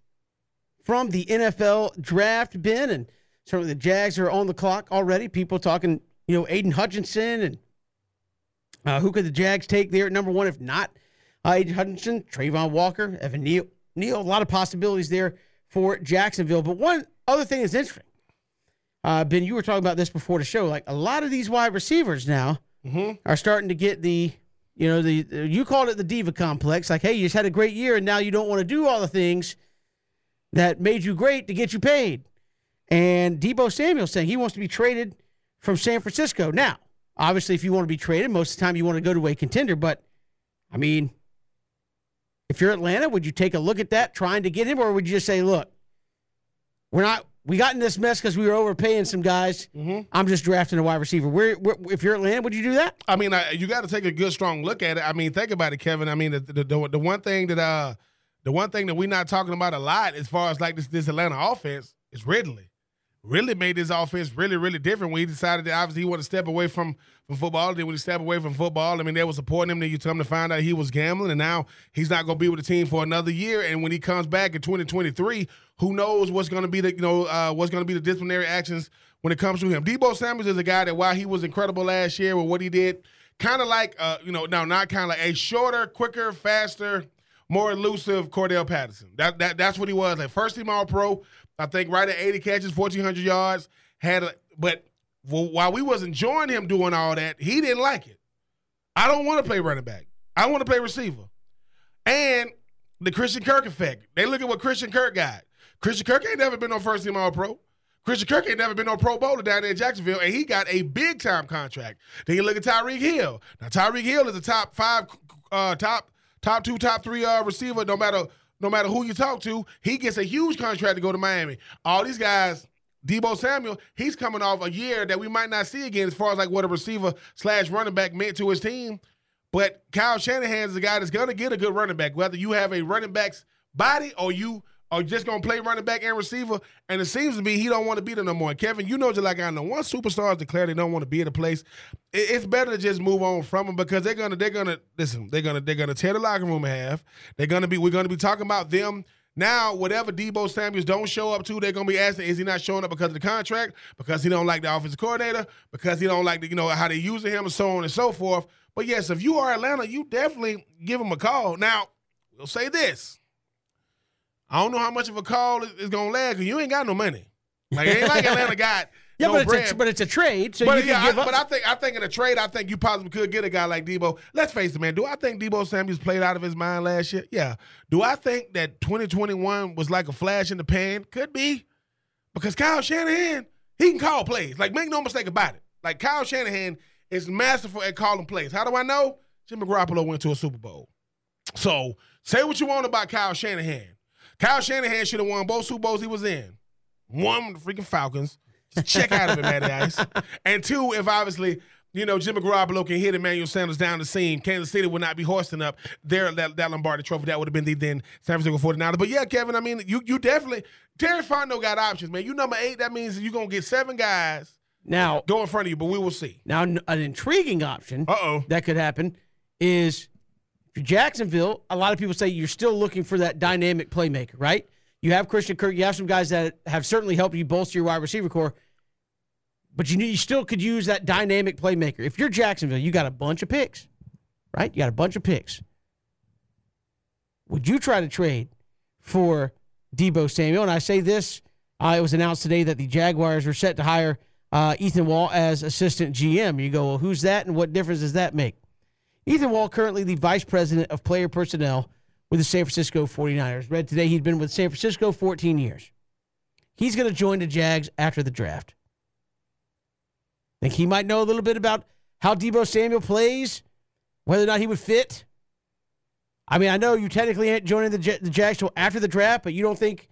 from the NFL draft, Ben, and certainly the Jags are on the clock already. People talking you know, Aidan Hutchinson and uh, who could the Jags take there at number one if not uh, Aidan Hutchinson, Travon Walker, Evan Neal. Neal, a lot of possibilities there for Jacksonville. But one other thing that's interesting, uh, Ben, you were talking about this before the show. Like a lot of these wide receivers now mm-hmm. are starting to get the, you know, the you called it the diva complex. Like, hey, you just had a great year, and now you don't want to do all the things that made you great to get you paid. And Deebo Samuel saying he wants to be traded from San Francisco. Now, obviously, if you want to be traded, most of the time you want to go to a contender. But, I mean, if you're Atlanta, would you take a look at that trying to get him? Or would you just say, look, we're not, we got in this mess because we were overpaying some guys. Mm-hmm. I'm just drafting a wide receiver. Where, where, if you're Atlanta, would you do that? I mean, I, you got to take a good, strong look at it. I mean, think about it, Kevin. I mean, the, the, the, the one thing that, uh, the one thing that we're not talking about a lot as far as like this, this Atlanta offense is Ridley really made this offense really, really different when he decided that obviously he wanted to step away from, from football. Then when he stepped away from football, I mean, they were supporting him. Then you come to find out he was gambling, and now he's not going to be with the team for another year. And when he comes back in 2023, who knows what's going to be the you know uh, what's going to be the disciplinary actions when it comes to him. Deebo Samuels is a guy that while he was incredible last year with what he did, kind of like uh, you know now not kind of like a shorter, quicker, faster more elusive Cordell Patterson. That, that that's what he was. Like first team All Pro, I think right at 80 catches, 1,400 yards. Had a, but while we was enjoying him doing all that, he didn't like it. I don't want to play running back. I want to play receiver. And the Christian Kirk effect. They look at what Christian Kirk got. Christian Kirk ain't never been on first team All Pro. Christian Kirk ain't never been on Pro Bowler down there in Jacksonville, and he got a big time contract. Then you look at Tyreek Hill. Now Tyreek Hill is a top five, uh, top top two, top three uh, receiver. No matter no matter who you talk to, he gets a huge contract to go to Miami. All these guys, Deebo Samuel, he's coming off a year that we might not see again as far as like what a receiver slash running back meant to his team. But Kyle Shanahan is a guy that's gonna get a good running back, whether you have a running back's body or you are just gonna play running back and receiver. And it seems to be he don't want to be there no more. Kevin, you know just like I know, once superstars declare they don't want to be at a place, it's better to just move on from them because they're gonna they're gonna listen, they're gonna they're gonna tear the locker room in half. They're gonna be we're gonna be talking about them. Now, whatever Deebo Samuels don't show up to, they're gonna be asking, is he not showing up because of the contract? Because he don't like the offensive coordinator? Because he don't like the, you know how they using him and so on and so forth. But yes, if you are Atlanta, you definitely give him a call. Now, we'll say this I don't know how much of a call is, gonna last because you ain't got no money. Like it ain't like Atlanta got (laughs) Yeah, no but, bread. it's a, but it's a trade, so But you can give I, up. but I think I think in a trade, I think you possibly could get a guy like Deebo. Let's face it, man. Do I think Deebo Samuels played out of his mind last year? Yeah. Do I think that 2021 was like a flash in the pan? Could be, because Kyle Shanahan he can call plays. Like make no mistake about it. Like Kyle Shanahan is masterful at calling plays. How do I know? Jimmy Garoppolo went to a Super Bowl. So say what you want about Kyle Shanahan. Kyle Shanahan should have won both Super Bowls he was in. One with the freaking Falcons. Just check out of it, Matty Ice. (laughs) And two, if obviously, you know, Jimmy Garoppolo can hit Emmanuel Sanders down the seam, Kansas City would not be hoisting up their that, that Lombardi trophy. That would have been the then San Francisco 49ers. But yeah, Kevin, I mean, you you definitely Terry Fontenot got options, man. You number eight, that means you're gonna get seven guys now, go in front of you, but we will see. now an intriguing option Uh oh. that could happen is for Jacksonville. A lot of people say you're still looking for that dynamic playmaker, right? You have Christian Kirk. You have some guys that have certainly helped you bolster your wide receiver core. But you, you still could use that dynamic playmaker. If you're Jacksonville, you got a bunch of picks, right? You got a bunch of picks. Would you try to trade for Deebo Samuel? And I say this: uh, it was announced today that the Jaguars are set to hire uh, Ethan Waugh as assistant GM. You go, well, who's that, and what difference does that make? Ethan Waugh, currently the vice president of player personnel with the San Francisco 49ers. Read today he'd been with San Francisco 14 years. He's going to join the Jags after the draft. Think he might know a little bit about how Deebo Samuel plays, whether or not he would fit. I mean, I know you technically ain't joining the, J- the Jags till after the draft, but you don't think,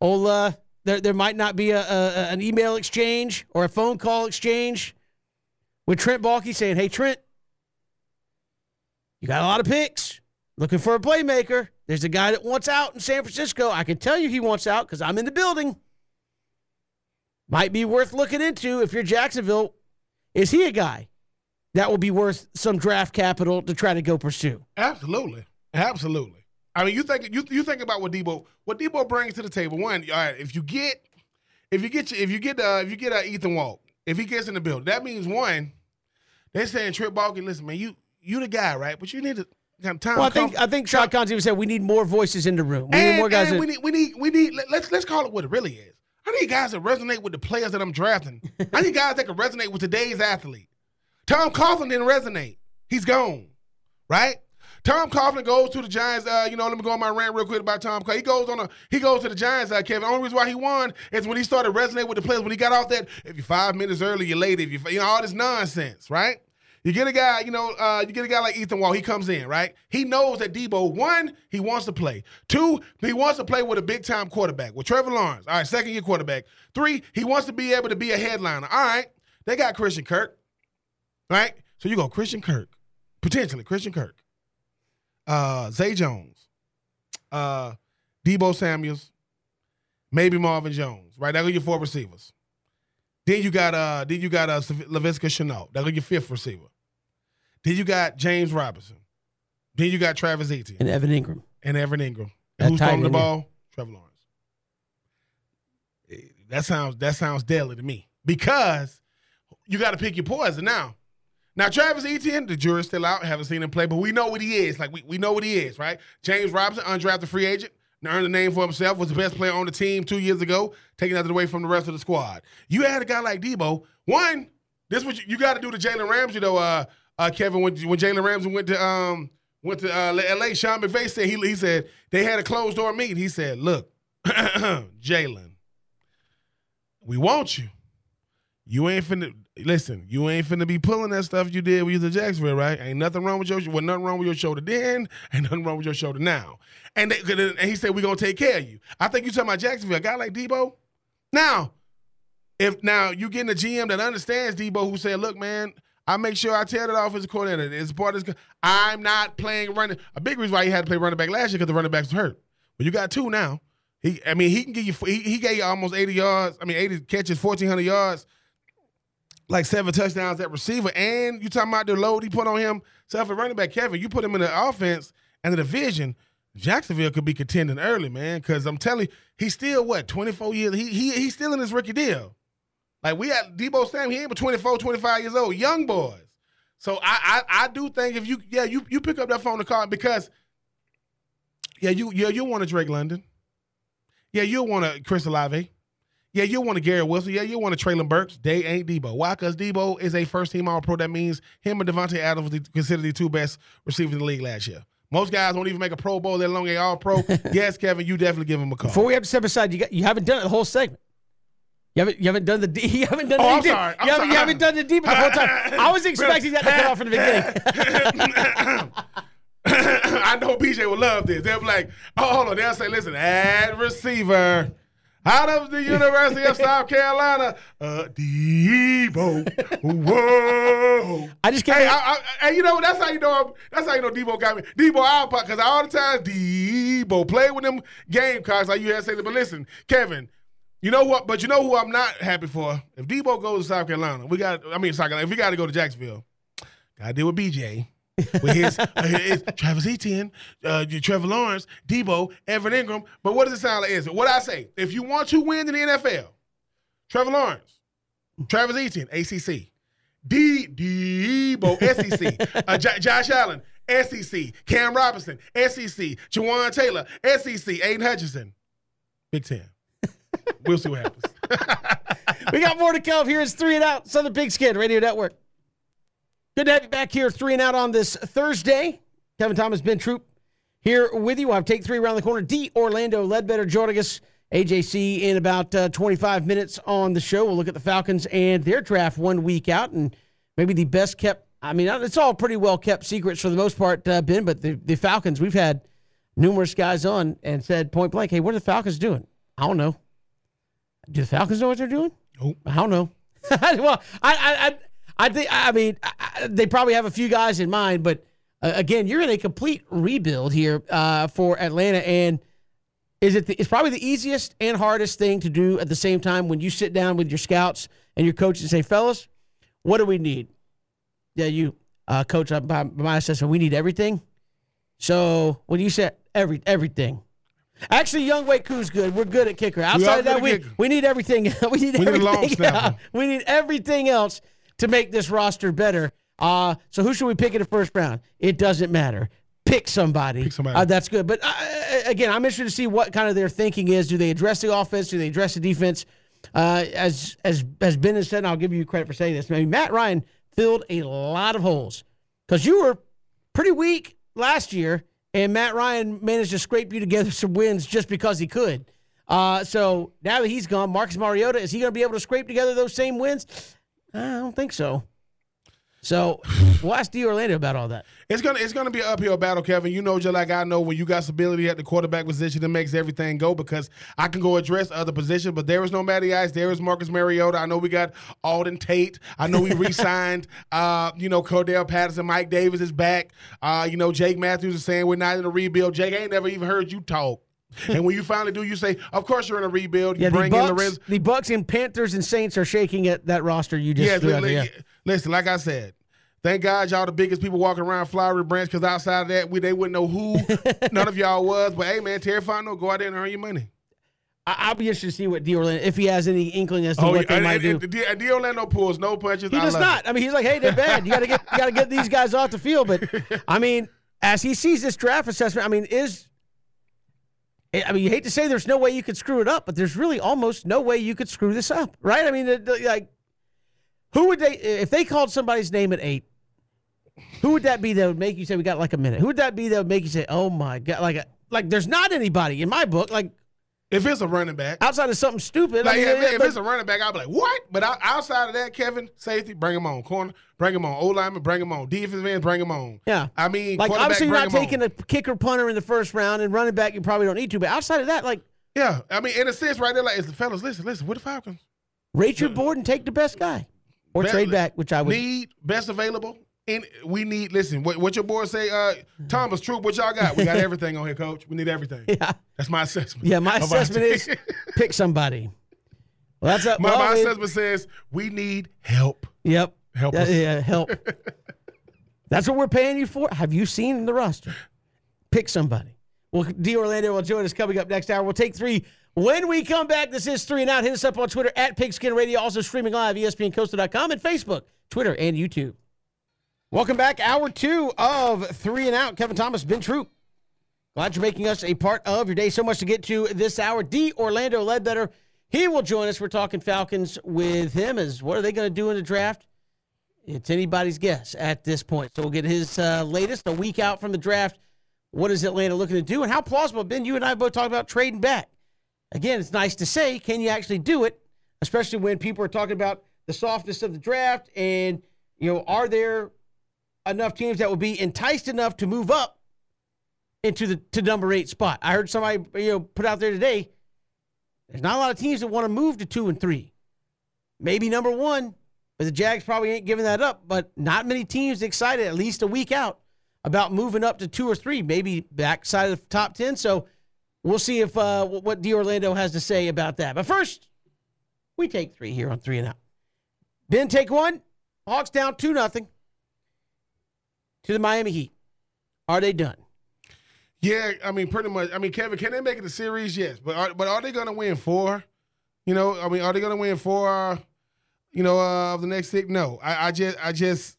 Ola, there, there might not be a, a an email exchange or a phone call exchange with Trent Baalke saying, "Hey Trent, you got a lot of picks, looking for a playmaker. There's a guy that wants out in San Francisco. I can tell you he wants out because I'm in the building. Might be worth looking into if you're Jacksonville. Is he a guy that will be worth some draft capital to try to go pursue? Absolutely, absolutely. I mean, you think you you think about what Deebo what Deebo brings to the table. One, all right, if you get if you get if you get uh, if you get uh, Ethan Waugh, if he gets in the build, that means one. They're saying Trent Baalke, listen, man, you you the guy, right? But you need to time. Well, I think I think Shad Khan's even said we need more voices in the room. We and, need more guys. and we need we need we need let, let's let's call it what it really is. I need guys that resonate with the players that I'm drafting. (laughs) I need guys that can resonate with today's athlete. Tom Coughlin didn't resonate. He's gone, right? Tom Coughlin goes to the Giants. Uh, you know, let me go on my rant real quick about Tom. He goes on a he goes to the Giants. Uh, Kevin. The only reason why he won is when he started resonating with the players. When he got off that, if you're five minutes early, you're late. If you you know all this nonsense, right? You get a guy, you know, uh, you get a guy like Ethan Waugh. He comes in, right? He knows that Deebo, one, he wants to play. Two, he wants to play with a big time quarterback, with Trevor Lawrence. All right, second year quarterback. Three, he wants to be able to be a headliner. All right, they got Christian Kirk, right? So you go Christian Kirk, potentially Christian Kirk, uh, Zay Jones, uh, Deebo Samuels, maybe Marvin Jones, right? That are your four receivers. Then you got uh, then you got uh, Laviska Shenault. That your fifth receiver. Then you got James Robinson. Then you got Travis Etienne and Evan Engram. and Evan Engram. That Who's throwing the ball? Trevor Lawrence. Eh, That sounds that sounds deadly to me because you got to pick your poison now. Now Travis Etienne, the jury's still out. Haven't seen him play, but we know what he is. Like we, we know what he is, right? James Robinson, undrafted free agent, earned a name for himself. Was the best player on the team two years ago, taking that away from the rest of the squad. You had a guy like Deebo. One, this what you, you got to do to Jalen Ramsey though, uh, uh, Kevin. When when Jalen Ramsey went to um went to uh, L.A., Sean McVay said he he said they had a closed door meeting. He said, "Look, (clears throat) Jalen, we want you. You ain't finna listen. You ain't finna be pulling that stuff you did when you Jacksonville, right? Ain't nothing wrong with your well, nothing wrong with your shoulder then, ain't nothing wrong with your shoulder now. And, they, and he said we gonna take care of you. I think you talking about Jacksonville, a guy like Deebo. Now, if now you getting a GM that understands Deebo, who said, "Look, man." I make sure I tell that offensive coordinator. It's part of this. I'm not playing running. A big reason why he had to play running back last year because the running backs was hurt. But you got two now. He, I mean, he can give you. He, he gave you almost 80 yards. I mean, 80 catches, 1,400 yards, like seven touchdowns at receiver. And you talking about the load he put on him, self at running back. Kevin, you put him in the offense and the division. Jacksonville could be contending early, man. Because I'm telling you, he's still what 24 years. He he he's still in his rookie deal. Like we had Deebo Sam, he ain't but 24, 25 years old, young boys. So I, I I do think if you yeah you you pick up that phone to call because yeah you yeah you want a Drake London Yeah, you'll want a Chris Olave. Yeah, you'll want a Garrett Wilson. Yeah, you'll want a Treylon Burks. They ain't Deebo. Why? Because Deebo is a first team All Pro. That means him and Davante Adams were considered the two best receivers in the league last year. Most guys won't even make a Pro Bowl, let alone a All Pro. (laughs) yes, Kevin, you definitely give him a call. Before we have to step aside, you got you haven't done it the whole segment. You haven't, you haven't done the D. You haven't done Oh, the I'm deep. sorry. I'm you, haven't, you haven't done the deep (laughs) the whole time. (laughs) I was expecting that to cut off from the beginning. (laughs) I know BJ would love this. They'll be like, oh, hold on. They'll say, listen, at receiver. Out of the University of South Carolina, uh, Deebo. Whoa! I just can't. Hey, I, I, hey, you know that's how you know. I'm, that's how you know Deebo got me. Deebo out because all the time Deebo play with them game cards Like you had said, but listen, Kevin, you know what? But you know who I'm not happy for. If Deebo goes to South Carolina, we got. I mean, South Carolina. If we got to go to Jacksonville, gotta deal with BJ. with his, (laughs) uh, his Travis Etienne, uh, Trevor Lawrence, Deebo, Evan Engram. But what does it sound like? Is it what I say? If you want to win in the NFL, Trevor Lawrence, Travis Etienne, ACC, D Deebo, SEC, uh, J- Josh Allen, SEC, Cam Robinson, SEC, Jawaan Taylor, SEC, Aidan Hutchinson, Big Ten. We'll see what happens. (laughs) we got more to come. Here is three and out. Southern Pigskin Radio Network. Good to have you back here, three and out on this Thursday. Kevin Thomas, Ben Troupe here with you. Have take three around the corner. D. Orlando Ledbetter joining us. AJC in about uh, 25 minutes on the show. We'll look at the Falcons and their draft one week out and maybe the best kept. I mean, it's all pretty well kept secrets for the most part, uh, Ben, but the, the Falcons, we've had numerous guys on and said point blank, hey, what are the Falcons doing? I don't know. Do the Falcons know what they're doing? Nope. I don't know. (laughs) well, I, I, I, I think. I mean, I, they probably have a few guys in mind, but uh, again, you're in a complete rebuild here uh, for Atlanta, and is it? The, it's probably the easiest and hardest thing to do at the same time when you sit down with your scouts and your coaches and say, "Fellas, what do we need?" Yeah, you, uh, coach. uh, by my assessment, we need everything. So when you said every everything. Actually, Younghoe Koo's good. We're good at kicker. Outside of that, we, kicker. we need everything. (laughs) we need We need everything. snapper. else. We need everything else to make this roster better. Uh, so who should we pick in the first round? It doesn't matter. Pick somebody. Pick somebody. Uh, that's good. But uh, again, I'm interested to see what kind of their thinking is. Do they address the offense? Do they address the defense? Uh, as as as Ben has said, and I'll give you credit for saying this. Maybe Matt Ryan filled a lot of holes because you were pretty weak last year, and Matt Ryan managed to scrape you together (laughs) some wins just because he could. Uh, so now that he's gone, Marcus Mariota is he going to be able to scrape together those same wins? I don't think so. So ask D Orlando about all that. It's gonna it's gonna be an uphill battle, Kevin. You know, just like I know, when you got stability at the quarterback position, it makes everything go because I can go address other positions, but there is no Matty Ice, there is Marcus Mariota. I know we got Auden Tate. I know we re-signed (laughs) uh, you know, Cordarrelle Patterson, Mike Davis is back. Uh, you know, Jake Matthews is saying we're not in a rebuild. Jake I ain't never even heard you talk. and when you finally do, you say, Of course you're in a rebuild. You Yeah, the bring in Bucks, Lorenzo. the Bucks and Panthers and Saints are shaking at that roster you just Yes, threw li- out li- Yeah. listen, like I said, thank God y'all the biggest people walking around Flowery Branch because outside of that, we they wouldn't know who (laughs) none of y'all was. But hey, man, Terry Fontenot, go out there and earn your money. I, I'll be interested to see what D Orlando if he has any inkling as to Oh, what they and, might and, do. and, and D. Orlando pulls no punches. He I does not. it. I mean, he's like, hey, they're bad. You got to get you got to get these guys off the field. But I mean, as he sees this draft assessment, I mean, is I mean, you hate to say there's no way you could screw it up, but there's really almost no way you could screw this up, right? I mean, like, who would they if they called somebody's name at eight? Who would that be that would make you say we got like a minute? Who would that be that would make you say, oh my god, like, like there's not anybody in my book, like If it's a running back, outside of something stupid. I like mean, if, yeah, if but- it's a running back, I'll be like, what? But out- outside of that, Kevin, safety, bring him on. Corner, bring him on. O lineman, bring him on. Defensive end, bring him on. Yeah. I mean, Like obviously you're not him on. taking a kicker punter in the first round and running back you probably don't need to, but outside of that, like Yeah, I mean, in a sense, right there, like, it's the fellas. Listen, listen. What the Falcons rate your board and take the best guy. Or Be- trade back, which I would need best available. And we need listen. What, what your boys say, uh, Thomas Troupe? What y'all got? We got everything on here, Coach. We need everything. (laughs) Yeah. That's my assessment. Yeah, my assessment is (laughs) pick somebody. Well that's up. my, well, my it- assessment says we need help. Yep. Help Yeah, us. yeah, help. (laughs) That's what we're paying you for. Have you seen the roster? Pick somebody. Well, D Orlando will join us coming up next hour. We'll take three. When we come back, this is three and out. Hit us up on Twitter at Pigskin Radio, also streaming live, ESPNCoastal.com and Facebook, Twitter, and YouTube. Welcome back, hour two of three and out. Kevin Thomas, Ben Troupe. Glad you're making us a part of your day. So much to get to this hour. D. Orlando Ledbetter, he will join us. We're talking Falcons with him. Is what are they going to do in the draft? It's anybody's guess at this point. So we'll get his uh, latest a week out from the draft. What is Atlanta looking to do, and how plausible? Ben, you and I both talked about trading back. Again, it's nice to say, can you actually do it? Especially when people are talking about the softness of the draft, and you know, are there enough teams that would be enticed enough to move up into the to number eight spot. I heard somebody you know put out there today. There's not a lot of teams that want to move to two and three. Maybe number one, but the Jags probably ain't giving that up. But not many teams excited at least a week out about moving up to two or three, maybe backside of the top ten. So we'll see if uh, what D Orlando has to say about that. But first, we take three here on three and out. Ben, take one. Hawks down two nothing to the Miami Heat. Are they done? Yeah, I mean, pretty much. I mean, Kevin, can they make it a series? Yes, but are, but are they going to win four? You know, I mean, are they going to win four? Uh, you know, uh, of the next six? No, I, I just, I just.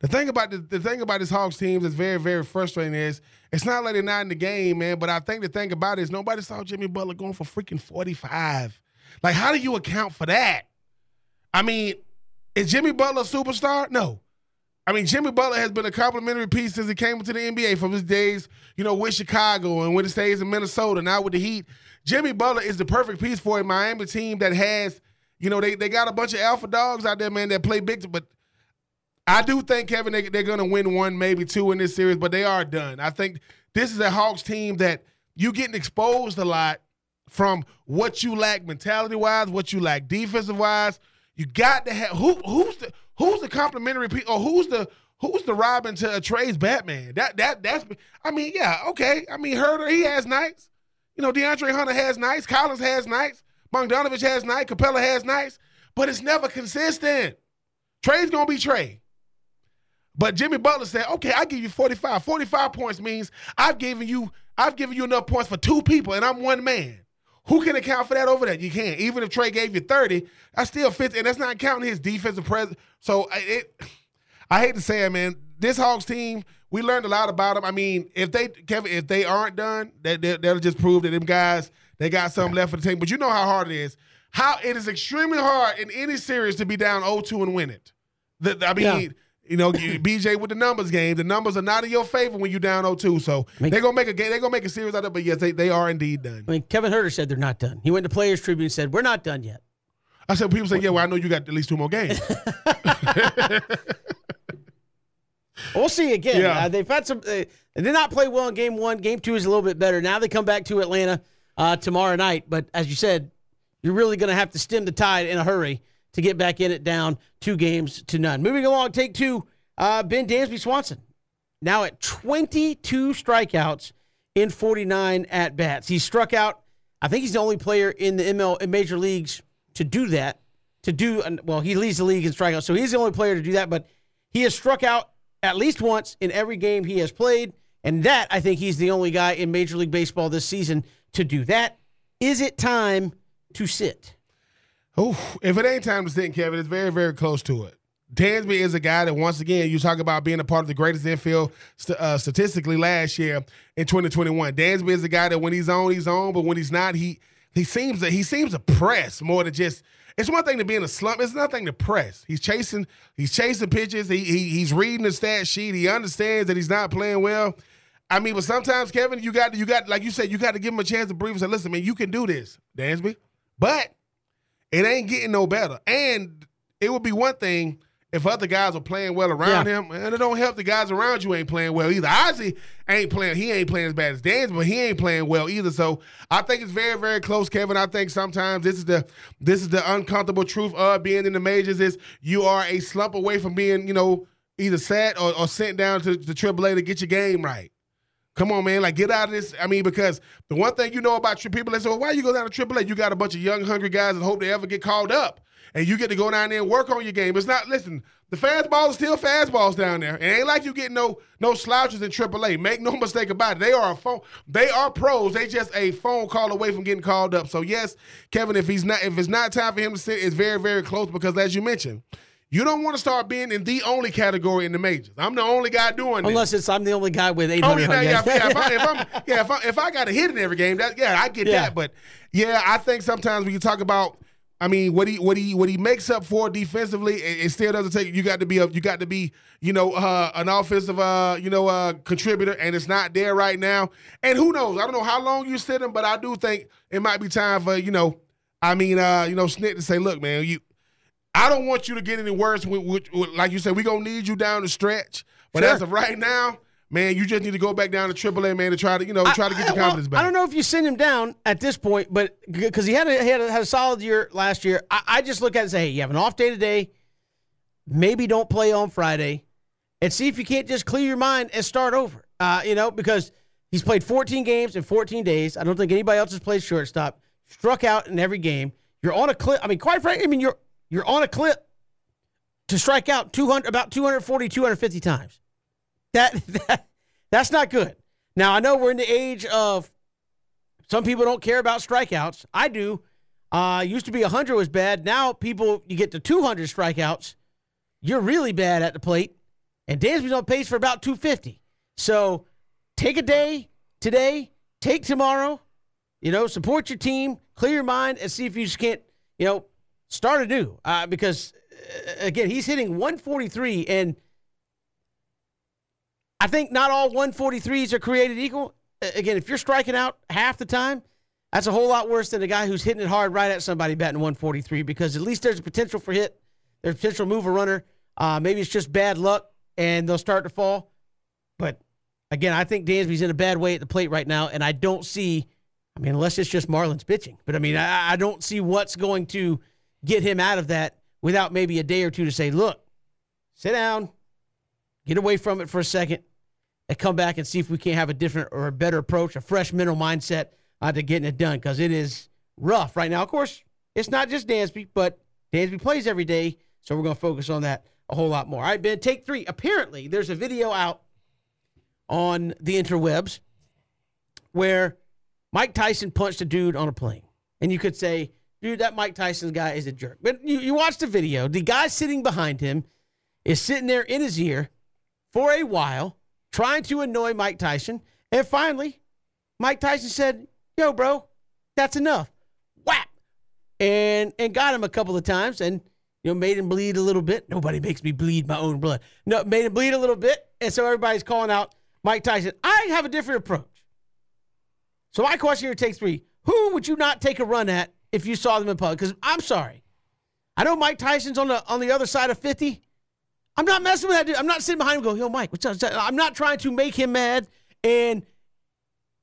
The thing about the, the thing about this Hawks team that's very, very frustrating is it's not like they're not in the game, man. But I think the thing about it is nobody saw Jimmy Butler going for freaking forty five. Like, how do you account for that? I mean, is Jimmy Butler a superstar? No. I mean, Jimmy Butler has been a complimentary piece since he came into the NBA from his days, you know, with Chicago and when he stays in Minnesota, now with the Heat. Jimmy Butler is the perfect piece for a Miami team that has, you know, they, they got a bunch of alpha dogs out there, man, that play big. But I do think, Kevin, they, they're going to win one, maybe two in this series, but they are done. I think this is a Hawks team that you getting exposed a lot from what you lack mentality wise, what you lack defensive wise. You got to have who who's the Who's the complimentary piece, or who's the who's the Robin to Trey's Batman? That that that's. I mean, yeah, okay. I mean, Huerter, he has nights. You know, DeAndre Hunter has nights. Collins has nights. Bogdanovic has nights. Capela has nights. But it's never consistent. Trey's gonna be Trey. But Jimmy Butler said, "Okay, I give you 45. 45 points means I've given you I've given you enough points for two people, and I'm one man. Who can account for that over that? You can't. Even if Trey gave you 30, that's still 50, and that's not counting his defensive presence. So it, I hate to say it, man. This Hawks team, we learned a lot about them. I mean, if they, Kevin, if they aren't done, that they, will just prove that them guys they got something left for the team. But you know how hard it is. How it is extremely hard in any series to be down 0-2 and win it. The, I mean. Yeah. You know, (laughs) BJ with the numbers game. The numbers are not in your favor when you're down 0-2. So I mean, they're gonna make a game. They're gonna make a series out of it. But yes, they, they are indeed done. I mean, Kevin Huerter said they're not done. He went to Players Tribune and said we're not done yet. I said people say, yeah, well, I know you got at least two more games. (laughs) we'll see again. Yeah. Uh, they've had some. they did not play well in game one. Game two is a little bit better. Now they come back to Atlanta uh, tomorrow night. But as you said, you're really going to have to stem the tide in a hurry to get back in it down two games to none. Moving along, take two. Uh, ben Dansby Swanson now at 22 strikeouts in 49 at bats. He struck out. I think he's the only player in the ML in major leagues to do that. To do well, he leads the league in strikeouts, so he's the only player to do that. But he has struck out at least once in every game he has played, and that I think he's the only guy in Major League Baseball this season to do that. Is it time to sit? Oh, if it ain't time to sit, Kevin, it's very, very close to it. Dansby is a guy that once again you talk about being a part of the greatest infield uh, statistically last year in 2021. Dansby is a guy that when he's on, he's on, but when he's not, he he seems that he seems to press more than just. It's one thing to be in a slump. It's nothing to press. He's chasing. He's chasing pitches. He, he he's reading the stat sheet. He understands that he's not playing well. I mean, but sometimes Kevin, you got you got like you said, you got to give him a chance to breathe and say, "Listen, man, you can do this, Dansby." But it ain't getting no better. And it would be one thing if other guys are playing well around yeah. him, and it don't help the guys around you ain't playing well either. Ozzie ain't playing, he ain't playing as bad as Dan's, but he ain't playing well either. So I think it's very, very close, Kevin. I think sometimes this is the this is the uncomfortable truth of being in the majors is you are a slump away from being, you know, either sat or, or sent down to the AAA to get your game right. Come on, man. Like, get out of this. I mean, because the one thing you know about your people they say, well, why you go down to AAA? You got a bunch of young, hungry guys that hope they ever get called up and you get to go down there and work on your game. It's not listen. The fastballs are still fastballs down there. It ain't like you getting no no slouches in AAA. Make no mistake about it. They are a phone. They are pros. They just a phone call away from getting called up. So yes, Kevin, if he's not if it's not time for him to sit, it's very very close because as you mentioned, You don't want to start being in the only category in the majors. I'm the only guy doing it. Unless this. it's I'm the only guy with Oh 800. yeah, yeah, yeah. yeah, if, I, if I'm, yeah, if I, if I got a hit in every game, that yeah, I get Yeah. that. But yeah, I think sometimes when you talk about, I mean, what he what he what he makes up for defensively, it, it still doesn't take. You got to be a, you got to be, you know, uh, an offensive, uh, you know, uh, contributor, and it's not there right now. And who knows? I don't know how long you sit him, but I do think it might be time for you know, I mean, uh, you know, Snit to say, look, man, you. I don't want you to get any worse. With, with, with- like you said, we gonna need you down the stretch. But Sure. as of right now, man, you just need to go back down to AAA, man, to try to you know try to get your well, confidence back. I don't know if you send him down at this point, but because he had a, he had a, had a solid year last year, I, I just look at it and say, hey, you have an off day today. Maybe don't play on Friday, and see if you can't just clear your mind and start over. Uh, you know, because he's played 14 games in 14 days. I don't think anybody else has played shortstop. Struck out in every game. You're on a clip. I mean, quite frankly, I mean you're you're on a clip to strike out 200 about 240 250 times. That, (laughs) that that's not good. Now I know we're in the age of some people don't care about strikeouts. I do. Uh, used to be 100 was bad. Now people, you get to 200 strikeouts, you're really bad at the plate. And Dansby's on pace for about 250. So take a day today, take tomorrow, you know, support your team, clear your mind, and see if you just can't, you know, start anew. Uh, because, uh, again, he's hitting 143, and I think not all 143s are created equal. Again, if you're striking out half the time, that's a whole lot worse than a guy who's hitting it hard right at somebody batting 143 because at least there's a potential for hit. There's potential move a runner. Uh, maybe it's just bad luck and they'll start to fall. But again, I think Dansby's in a bad way at the plate right now, and I don't see. I mean, unless it's just Marlins pitching, but I mean, I, I don't see what's going to get him out of that without maybe a day or two to say, "Look, sit down, get away from it for a second, and come back and see if we can't have a different or a better approach, a fresh mental mindset uh, to getting it done because it is rough right now. Of course, it's not just Dansby, but Dansby plays every day, so we're going to focus on that a whole lot more. All right, Ben, take three. Apparently, there's a video out on the interwebs where Mike Tyson punched a dude on a plane. And you could say, dude, that Mike Tyson guy is a jerk. But you, you watch the video, the guy sitting behind him is sitting there in his ear for a while, trying to annoy Mike Tyson. And finally, Mike Tyson said, Yo, bro, that's enough. Whap! And and got him a couple of times and you know made him bleed a little bit. Nobody makes me bleed my own blood. No, made him bleed a little bit. And so everybody's calling out Mike Tyson. I have a different approach. So my question here takes three. Who would you not take a run at if you saw them in public? Because I'm sorry. I know Mike Tyson's on the on the other side of 50. I'm not messing with that dude. I'm not sitting behind him going, yo, Mike, what's up? I'm not trying to make him mad and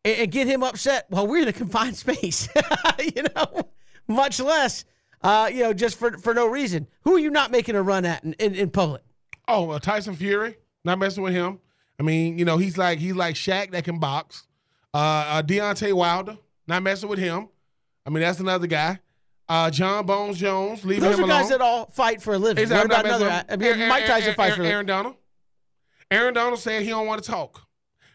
and, and get him upset while we're in a confined (laughs) space. (laughs) you know, much less uh, you know, just for for no reason. Who are you not making a run at in, in, in public? Oh, uh, Tyson Fury, not messing with him. I mean, you know, he's like he's like Shaq that can box. Uh, uh Deontay Wilder, not messing with him. I mean, that's another guy. Uh, Jon Bones Jones, leave Those him are guys that all fight for a living. Exactly, What about another? I mean. Aaron- Mike Tyson Aaron- fights for a living. Aaron Donald. Aaron Donald said he don't want to talk.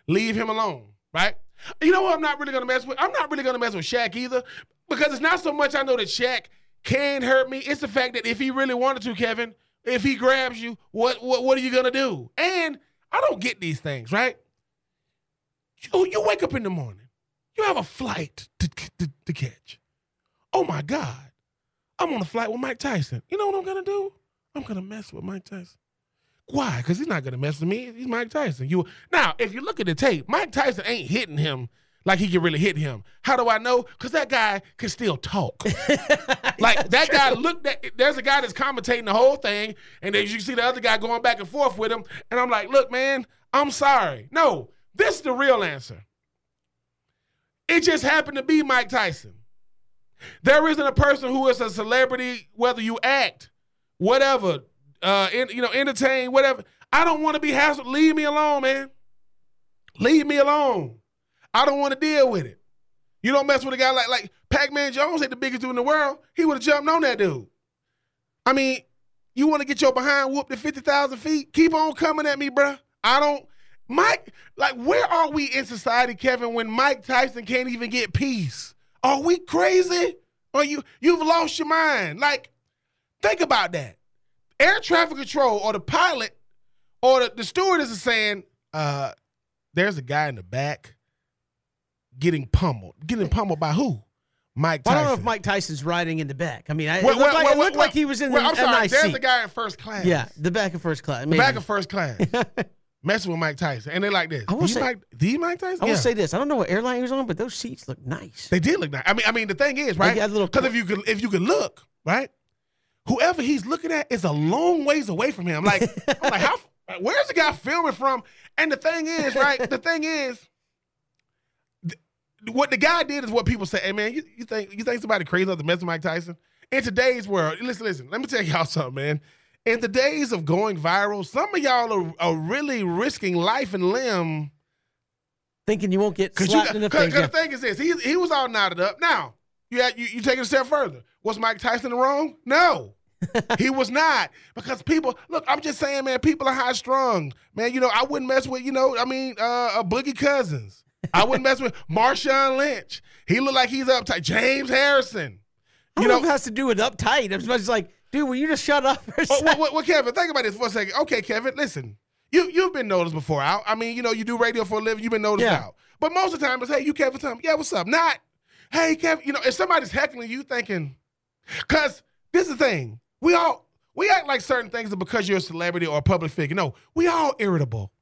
Leave him alone, right? You know what? I'm not really gonna mess with. I'm not really gonna mess with Shaq either, because it's not so much I know that Shaq can hurt me. It's the fact that if he really wanted to, Kevin, if he grabs you, what what what are you gonna do? And I don't get these things, right? You, you wake up in the morning, you have a flight to, to, to catch. Oh my God, I'm on a flight with Mike Tyson. You know what I'm gonna do? I'm gonna mess with Mike Tyson. Why? Because he's not gonna mess with me. He's Mike Tyson. You now, if you look at the tape, Mike Tyson ain't hitting him like he can really hit him. How do I know? Because that guy can still talk. (laughs) like that guy looked at. There's a guy that's commentating the whole thing, and then you see the other guy going back and forth with him. And I'm like, look, man, I'm sorry. No, this is the real answer. It just happened to be Mike Tyson. There isn't a person who is a celebrity, whether you act, whatever, uh, in, you know, entertain, whatever. I don't want to be hassled. Leave me alone, man. Leave me alone. I don't want to deal with it. You don't mess with a guy like like Pac-Man Jones ain't the biggest dude in the world. He would have jumped on that dude. I mean, you want to get your behind whooped at 50,000 feet? Keep on coming at me, bruh. I don't Mike, like where are we in society, Kevin, when Mike Tyson can't even get peace? Are we crazy? Or you you've lost your mind? Like, think about that. air traffic control or the pilot or the, the stewardess is saying, uh, there's a guy in the back getting pummeled. Getting pummeled by who? Mike Tyson. I don't know if Mike Tyson's riding in the back. I mean, I, Well, it looked, well, like, it looked like he was in the I'm sorry. There's a guy in first class. Yeah, the back of first class. The back of first class. (laughs) messing with Mike Tyson. And they're like this. I will say- Mike, the Mike Tyson? I will Yeah. say this: I don't know what airline he was on, but those seats look nice. They did look nice. I mean, I mean, the thing is, right? got a little- Because if you could, if you could look, right, whoever he's looking at is a long ways away from him. Like, (laughs) I'm like, how? Where's the guy filming from? And the thing is, right? the thing is, th- what the guy did is what people say. Hey, man, you, you think you think somebody crazy enough to mess with Mike Tyson? In today's world, listen, listen. Let me tell y'all something, man. In the days of going viral, some of y'all are, are really risking life and limb Thinking you won't get you, slapped cause, in the face. Yeah. the thing is this, he, he was all knotted up. Now, you, had, you you take it a step further. Was Mike Tyson wrong? No. (laughs) he was not. Because people, look, I'm just saying, man, people are high strung. Man, you know, I wouldn't mess with, you know, I mean, uh, uh Boogie Cousins. I wouldn't mess with (laughs) Marshawn Lynch. He looked like he's uptight. James Harrison. You know, know, it has to do with uptight. As much as like, dude, will you just shut up for a well, second? well, well, Kevin, think about this for a second. Okay, Kevin, listen. You you've been noticed before. I, I mean, you know, you do radio for a living. You've been noticed Yeah. out. But most of the time, it's hey, you Kevin, tell me, yeah, what's up? Not hey, Kevin. You know, if somebody's heckling you, thinking, because this is the thing. We all we act like certain things are because you're a celebrity or a public figure. No, we all irritable.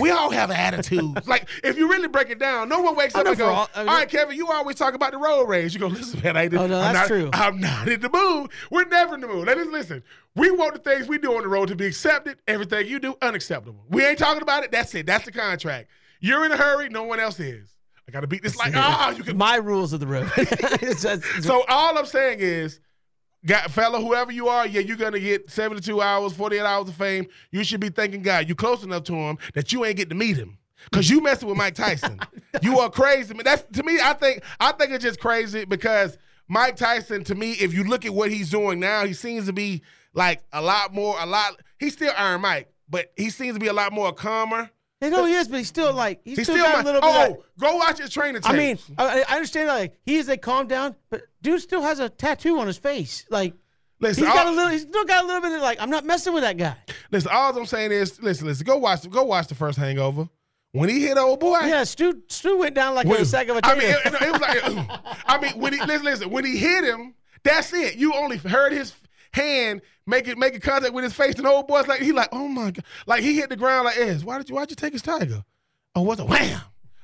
We all have attitudes. (laughs) like if you really break it down, no one wakes up and for go, all- I mean- right, Kevin, you always talk about the road rage." You go, "Listen, man, I ain't. Oh, no, I'm not, true. I'm not in the mood. We're never in the mood. Let us listen. We want the things we do on the road to be accepted. Everything you do, unacceptable. We ain't talking about it. That's it. That's the contract. You're in a hurry. No one else is. I got to beat this like (laughs) ah. you can. My rules of the road. (laughs) It's- So all I'm saying is, got fella, whoever you are, yeah, you're gonna get 72 hours, 48 hours of fame. You should be thanking God you close enough to him that you ain't get to meet him. Cause you messing with Mike Tyson. (laughs) you are crazy. Man, That's to me, I think I think it's just crazy because Mike Tyson, to me, if you look at what he's doing now, he seems to be like a lot more, a lot he's still Iron Mike, but he seems to be a lot more calmer. I know he is, but he's still like he's, He's still, still, got a little bit. oh, of, go watch his training tapes. I mean, I, I understand like he is a calm down, but dude still has a tattoo on his face. Like listen, he's got a little, he's still got a little bit of like I'm not messing with that guy. Listen, all I'm saying is, listen, listen, go watch, go watch the first Hangover. When he hit old boy, Yeah, Stu Stu went down like when- a sack of a I mean, it, it was like, (laughs) I mean, when he listen, listen, when he hit him, that's it. You only heard his hand making making contact with his face, and old boy's like, he like, oh my god, like he hit the ground like, Ez, why did you, why'd you take his tiger? Oh, what's a wham?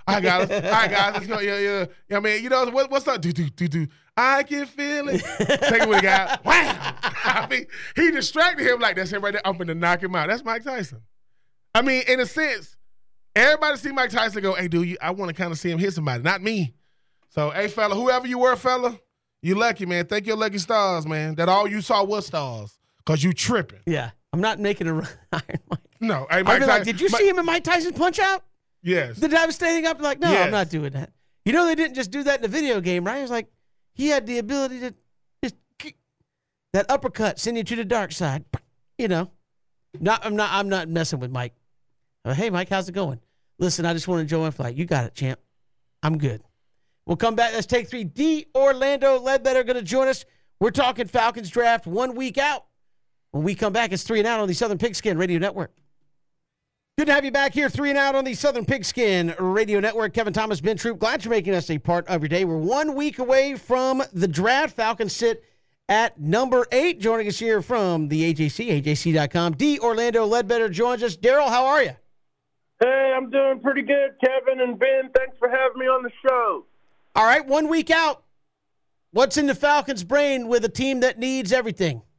I got it. All right, guys, let's go. Yeah, yeah. yeah I mean, you know what, what's up? Do do do do. I can feel it. Take it with a guy. (laughs) Wham! I mean, he distracted him like that's him right there. I'm gonna knock him out. That's Mike Tyson. I mean, in a sense, everybody see Mike Tyson go, hey, dude, you, I want to kind of see him hit somebody, not me. So, hey, fella, whoever you were, fella, you lucky, man. Thank your lucky stars, man. That all you saw was stars, cause you tripping. yeah, I'm not making a run. (laughs) Iron Mike. No, hey, I'd Mike be like, Tyson- did you Mike- see him in Mike Tyson's punch out? Yes. The guy was standing up like, no, Yes. I'm not doing that. You know, they didn't just do that in the video game, right? It was like he had the ability to just kick that uppercut, send you to the dark side. You know, not I'm not I'm not messing with Mike. Uh, hey, Mike, how's it going? Listen, I just want to join flight. You got it, champ. I'm good. We'll come back. Let's take three. D. Orlando Ledbetter going to join us. We're talking Falcons draft one week out. When we come back, it's three and out on the Southern Pigskin Radio Network. Good to have you back here, three and out on the Southern Pigskin Radio Network. Kevin Thomas, Ben Troupe, glad you're making us a part of your day. We're one week away from the draft. Falcons sit at number eight. Joining us here from the AJC, AJC.com. D. Orlando Ledbetter joins us. Daryl, how are you? Hey, I'm doing pretty good, Kevin and Ben. Thanks for having me on the show. All right, one week out. What's in the Falcons' brain with a team that needs everything? (laughs)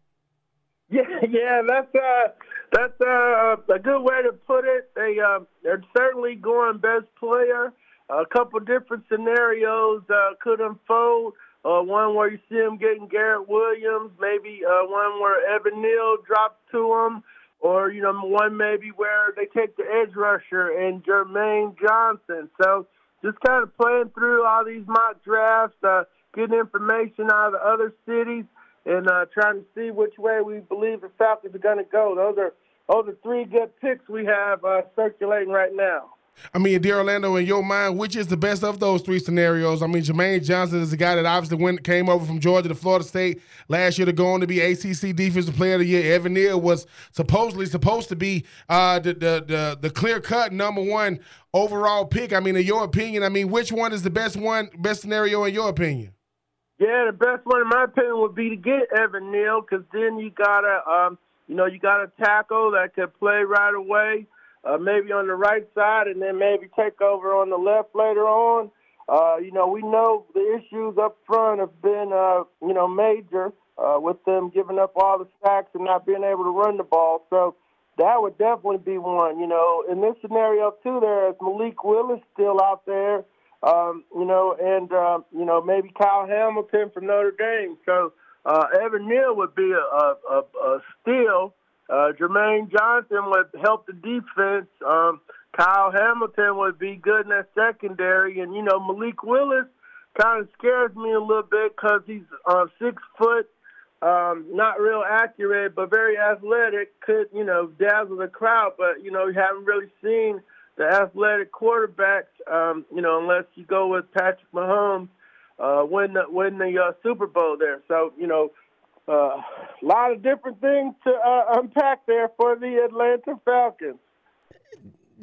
Yeah, yeah, that's uh, that's uh, a good way to put it. They uh, they're certainly going best player. A couple different scenarios uh, could unfold. Uh, one where you see them getting Garrett Williams, maybe uh, one where Evan Neal drops to him, or you know one maybe where they take the edge rusher and Jermaine Johnson. So just kind of playing through all these mock drafts, uh, getting information out of the other cities, and uh, trying to see which way we believe the Falcons are going to go. Those are those are three good picks we have uh, circulating right now. I mean, D. Orlando, in your mind, which is the best of those three scenarios? I mean, Jermaine Johnson is a guy that obviously went came over from Georgia to Florida State last year to go on to be ACC Defensive Player of the Year. Evan Neal was supposedly supposed to be uh, the the the, the clear cut number one overall pick. I mean, in your opinion, I mean, which one is the best one, best scenario in your opinion? Yeah, the best one in my opinion would be to get Evan Neal because then you gotta, um, you know, you got a tackle that could play right away uh, maybe on the right side, and then maybe take over on the left later on. Uh, you know, we know the issues up front have been, uh, you know, major uh, with them giving up all the sacks and not being able to run the ball. So that would definitely be one. You know, in this scenario too, there is Malik Willis still out there. Um, you know, and uh, you know maybe Kyle Hamilton from Notre Dame. So uh, Evan Neal would be a, a, a, a steal uh, Jermaine Johnson would help the defense. Um, Kyle Hamilton would be good in that secondary, and you know Malik Willis kind of scares me a little bit because he's uh, six foot, um, not real accurate, but very athletic. Could you know dazzle the crowd, but you know you haven't really seen the athletic quarterbacks. Um, you know unless you go with Patrick Mahomes, uh, win the win the uh, Super Bowl there. So you know a uh, lot of different things to uh, unpack there for the Atlanta Falcons.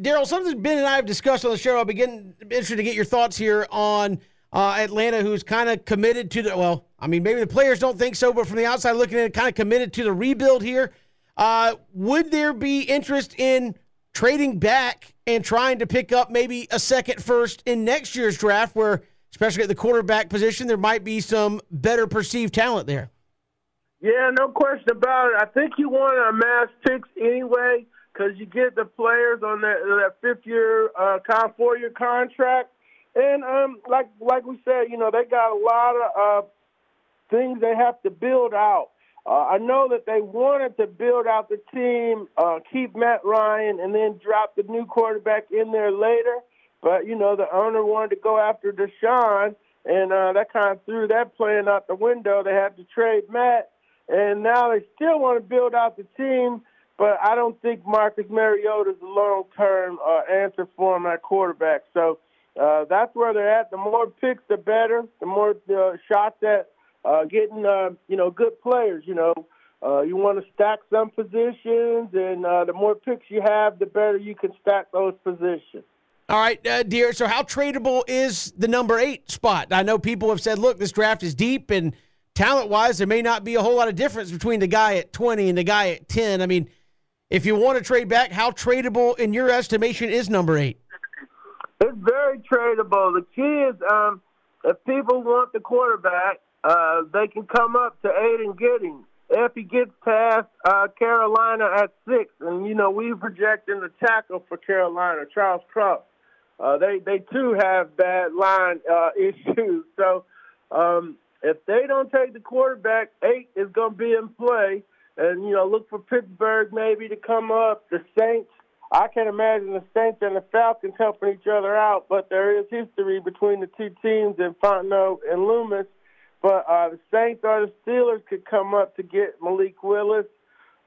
Daryl, something Ben and I have discussed on the show. I'll begin interested to get your thoughts here on uh, Atlanta, who's kind of committed to the. Well, I mean, maybe the players don't think so, but from the outside looking it, kind of committed to the rebuild here. Uh, would there be interest in trading back and trying to pick up maybe a second first in next year's draft, where, especially at the quarterback position, there might be some better perceived talent there? Yeah, no question about it. I think you want to amass picks anyway because you get the players on that, that fifth year, uh, of four year contract. And um, like like we said, you know, they got a lot of uh, things they have to build out. Uh, I know that they wanted to build out the team, uh, keep Matt Ryan, and then drop the new quarterback in there later. But you know, the owner wanted to go after Deshaun, and uh, that kind of threw that plan out the window. They had to trade Matt, and now they still want to build out the team, but I don't think Marcus Mariota is a long-term uh, answer for him at quarterback. So uh, that's where they're at. The more picks, the better. The more uh, shots at uh, getting, uh, you know, good players. You know, uh, you want to stack some positions, and uh, the more picks you have, the better you can stack those positions. All right, uh, dear. So, how tradable is the number eight spot? I know people have said, "Look, this draft is deep, and talent wise, there may not be a whole lot of difference between the guy at 20 and the guy at 10. I mean, if you want to trade back, how tradable in your estimation is number eight? It's very tradable. The key is um, if people want the quarterback, uh, they can come up to eight and get him. If he gets past uh, Carolina at six, and you know we're projecting the tackle for Carolina, Charles Cross. Uh, they they too have bad line uh, (laughs) issues. So um, if they don't take the quarterback, eight is going to be in play. And, you know, look for Pittsburgh maybe to come up. The Saints, I can imagine the Saints and the Falcons helping each other out, but there is history between the two teams in Fontenot and Loomis. But uh, the Saints or the Steelers could come up to get Malik Willis,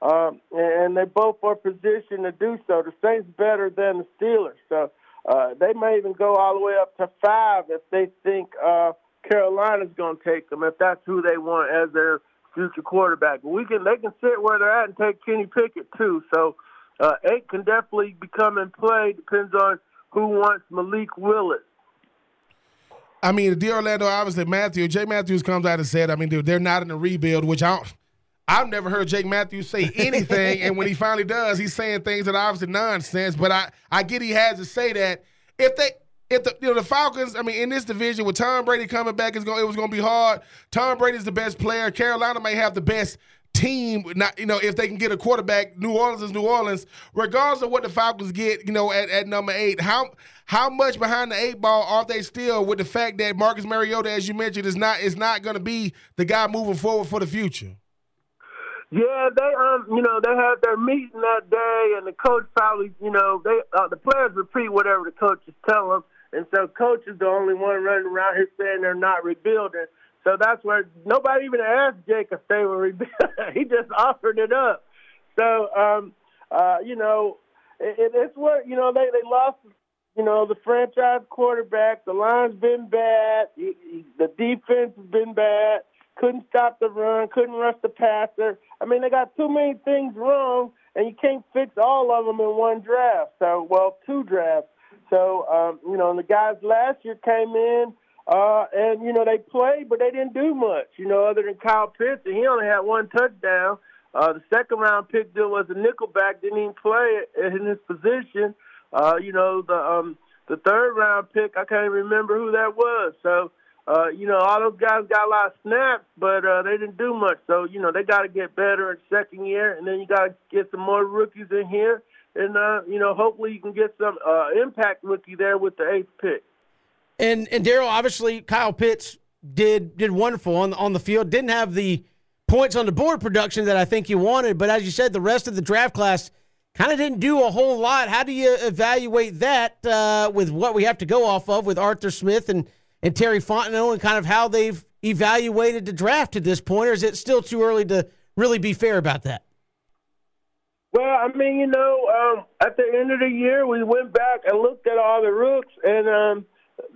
um, and they both are positioned to do so. The Saints better than the Steelers, so uh, they may even go all the way up to five if they think uh, – Carolina's going to take them if that's who they want as their future quarterback. But we can they can sit where they're at and take Kenny Pickett too. So uh, eight can definitely become in play. Depends on who wants Malik Willis. I mean, the Orlando, obviously, Matthew, Jay Matthews comes out and said, I mean, dude, they're not in a rebuild, which I don't, I've never heard Jake Matthews say (laughs) anything. and when he finally does, he's saying things that are obviously nonsense. But I, I get he has to say that. If they if the you know the Falcons, I mean, in this division with Tom Brady coming back, is going it was going to be hard. Tom Brady's the best player. Carolina may have the best team. Not you know if they can get a quarterback. New Orleans is New Orleans. Regardless of what the Falcons get, you know at, at number eight, how how much behind the eight ball are they still with the fact that Marcus Mariota, as you mentioned, is not is not going to be the guy moving forward for the future. Yeah, they um, you know, they had their meeting that day, and the coach probably, you know, they uh, the players repeat whatever the coaches tell them and so coach is the only one running around here saying they're not rebuilding. So that's where nobody even asked Jake if they were rebuilding. (laughs) he just offered it up. So, um, uh, you know, it, it's what, you know, they, they lost you know, the franchise quarterback. The line's been bad. He, he, the defense has been bad. Couldn't stop the run. Couldn't rush the passer. I mean, they got too many things wrong, and you can't fix all of them in one draft. So, well, two drafts. So, um, you know, and the guys last year came in, uh, and you know they played, but they didn't do much. You know, other than Kyle Pitts, and he only had one touchdown. Uh, the second round pick deal was a nickelback, didn't even play in his position. Uh, you know, the um, the third round pick, I can't remember who that was. So, uh, you know, all those guys got a lot of snaps, but uh, they didn't do much. So, you know, they got to get better in second year, and then you got to get some more rookies in here, and uh, you know, hopefully you can get some uh, impact rookie there with the eighth pick. And and Daryl, obviously, Kyle Pitts did did wonderful on on the field. Didn't have the points on the board production that I think you wanted. But as you said, the rest of the draft class kind of didn't do a whole lot. How do you evaluate that uh, with what we have to go off of with Arthur Smith and, and Terry Fontenot and kind of how they've evaluated the draft to this point? Or is it still too early to really be fair about that? Well, I mean, you know, um, at the end of the year, we went back and looked at all the rooks, and um,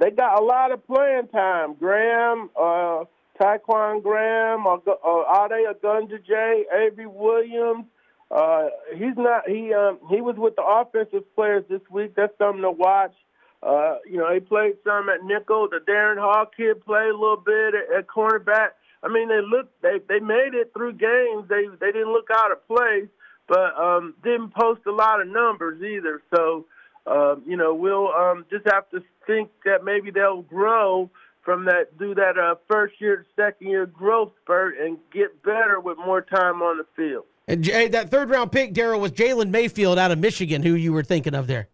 they got a lot of playing time. Graham, uh, Ta'Quon Graham, or, or Ade Ogundeji, Avery Williams. Uh, he's not. He um, he was with the offensive players this week. That's something to watch. Uh, you know, he played some at nickel. The Darren Hall kid played a little bit at, at cornerback. I mean, they looked. They they made it through games. They they didn't look out of place, but um, didn't post a lot of numbers either. So, uh, you know, we'll um, just have to think that maybe they'll grow from that do that uh, first year second year growth spurt and get better with more time on the field. And Jay, that third round pick, Daryl, was Jalen Mayfield out of Michigan, who you were thinking of there.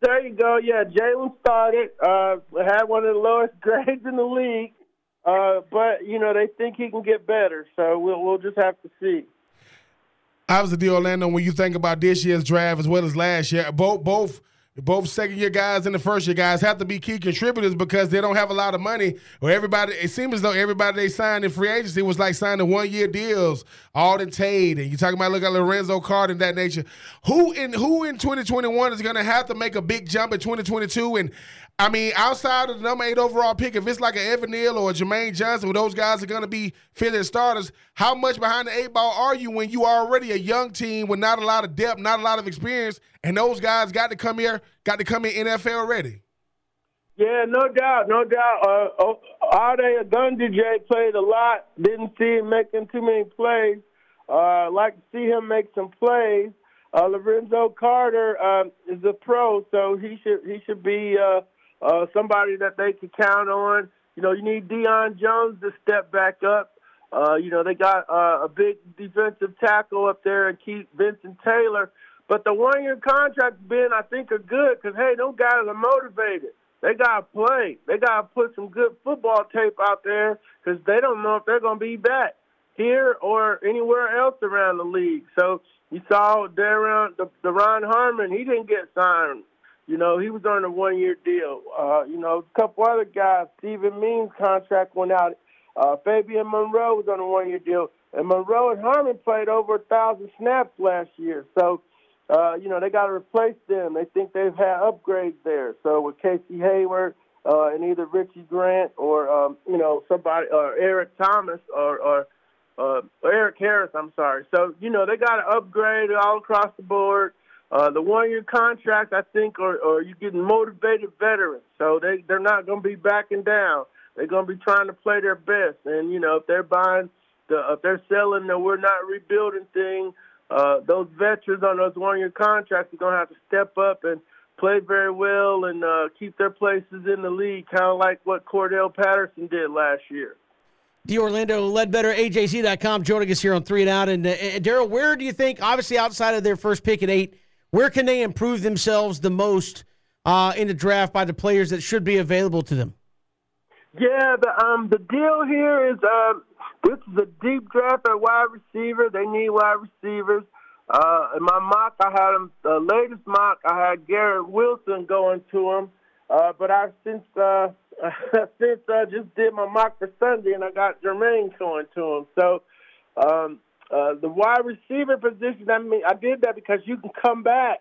There you go. Yeah, Jalen started, uh, had one of the lowest (laughs) grades in the league, uh, but you know they think he can get better. So we'll we'll just have to see. How's the Orlando? When you think about this year's draft as well as last year, both both both second year guys and the first year guys have to be key contributors because they don't have a lot of money. Or everybody, it seems as though everybody they signed in free agency was like signing one year deals. Auden Tate, and you talking about look at Lorenzo Carter and that nature. Who in who in 2021 is going to have to make a big jump in 2022? And I mean, outside of the number eight overall pick, if it's like an Evan Neal or a Jermaine Johnson, where those guys are going to be fitted starters, how much behind the eight ball are you when you are already a young team with not a lot of depth, not a lot of experience, and those guys got to come here, got to come in NFL ready? Yeah, no doubt, no doubt. Uh, Ade Ogundeji played a lot. Didn't see him making too many plays. Uh, like to see him make some plays. Uh, Lorenzo Carter uh, is a pro, so he should he should be uh, uh, somebody that they can count on. You know, you need Deion Jones to step back up. Uh, you know, they got uh, a big defensive tackle up there and keep Vincent Taylor. But the one year contracts, Ben, I think are good because, hey, those guys are motivated. They got to play. They got to put some good football tape out there because they don't know if they're going to be back here or anywhere else around the league. So you saw Darren, the, the Ron Harmon, he didn't get signed you know, he was on a one year deal. Uh, you know, a couple other guys, Steven Means' contract went out. Uh, Fabian Moreau was on a one year deal. And Moreau and Harmon played over a thousand snaps last year. So, uh, you know, they got to replace them. They think they've had upgrades there. So with Casey Hayward uh, and either Richie Grant or, um, you know, somebody, or Eric Thomas or, or uh, Erik Harris, I'm sorry. So, you know, they got to upgrade all across the board. Uh, the one-year contract, I think, or, or you getting motivated veterans, so they they're not going to be backing down. They're going to be trying to play their best, and you know if they're buying the if they're selling the we're not rebuilding thing, uh, those veterans on those one-year contracts are going to have to step up and play very well and uh, keep their places in the league, kind of like what Cordarrelle Patterson did last year. The Orlando Ledbetter, AJC.com, joining us here on Three and Out. And uh, Daryl, where do you think, obviously outside of their first pick at eight, where can they improve themselves the most uh, in the draft by the players that should be available to them? Yeah, the um the deal here is uh, this is a deep draft at wide receiver. They need wide receivers. Uh, in my mock, I had him. The latest mock, I had Garrett Wilson going to him. Uh, but I've since uh, (laughs) since I just did my mock for Sunday, and I got Jermaine going to him. So um, uh, the wide receiver position, I mean, I did that because you can come back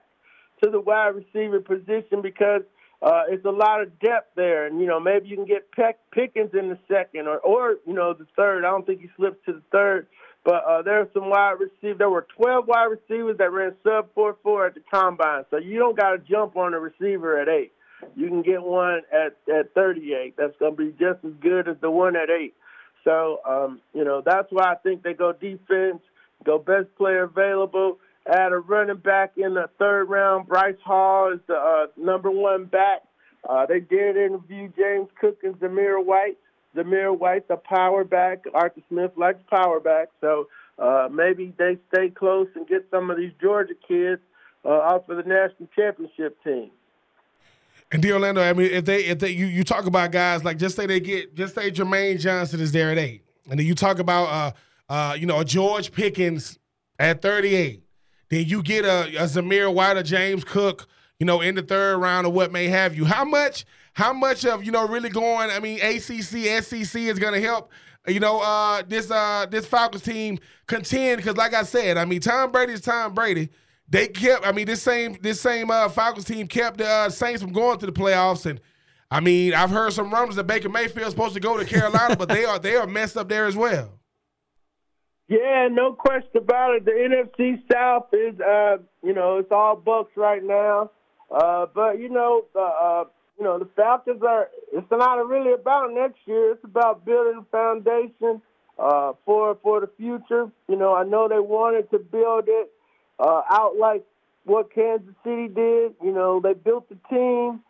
to the wide receiver position because uh, it's a lot of depth there, and you know maybe you can get Peck, Pickens in the second or or you know the third. I don't think he slips to the third, but uh, there are some wide receivers. There were 12 wide receivers that ran sub four four at the combine, so you don't got to jump on a receiver at eight. You can get one at at 38. That's going to be just as good as the one at eight. So um, you know that's why I think they go defense, go best player available add a running back in the third round. Breece Hall is the uh, number one back. Uh, they did interview James Cook and Zamir White. Zamir White's a power back. Arthur Smith likes power back. So uh, maybe they stay close and get some of these Georgia kids uh, off of the national championship team. And D Orlando, I mean, if they if they you, you talk about guys like just say they get just say Jermaine Johnson is there at eight, and then you talk about uh uh you know a George Pickens at thirty eight, then you get a, a Zamir White or James Cook, you know, in the third round or what may have you. How much, how much of, you know, really going, I mean, ACC, SEC is going to help, you know, uh, this uh, this Falcons team contend because, like I said, I mean, Tom Brady is Tom Brady. They kept, I mean, this same this same uh, Falcons team kept the uh, Saints from going to the playoffs, and I mean, I've heard some rumors that Baker Mayfield is supposed to go to Carolina, but they are they are messed up there as well. Yeah, no question about it. The NFC South is, uh, you know, it's all Bucks right now. Uh, but you know, uh, you know the Falcons are. It's not really about next year. It's about building a foundation uh, for for the future. You know, I know they wanted to build it uh, out like what Kansas City did. You know, they built the team.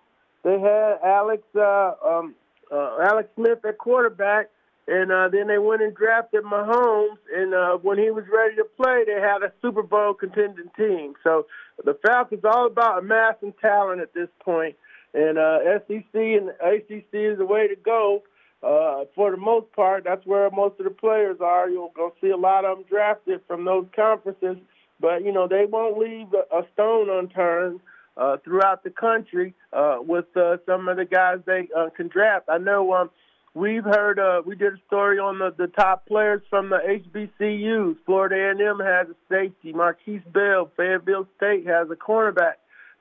They had Alex uh, um, uh, Alex Smith at quarterback. And uh, then they went and drafted Mahomes, and uh, when he was ready to play, they had a Super Bowl contending team. So the Falcons all about amassing talent at this point, and uh, SEC and ACC is the way to go. Uh, for the most part, that's where most of the players are. You'll go see a lot of them drafted from those conferences, but you know they won't leave a, stone unturned. Uh, throughout the country, uh, with uh, some of the guys they uh, can draft. I know um, We've heard. Uh, we did a story on the, the top players from the HBCUs. Florida A&M has a safety. Markquese Bell. Fayetteville State has a cornerback.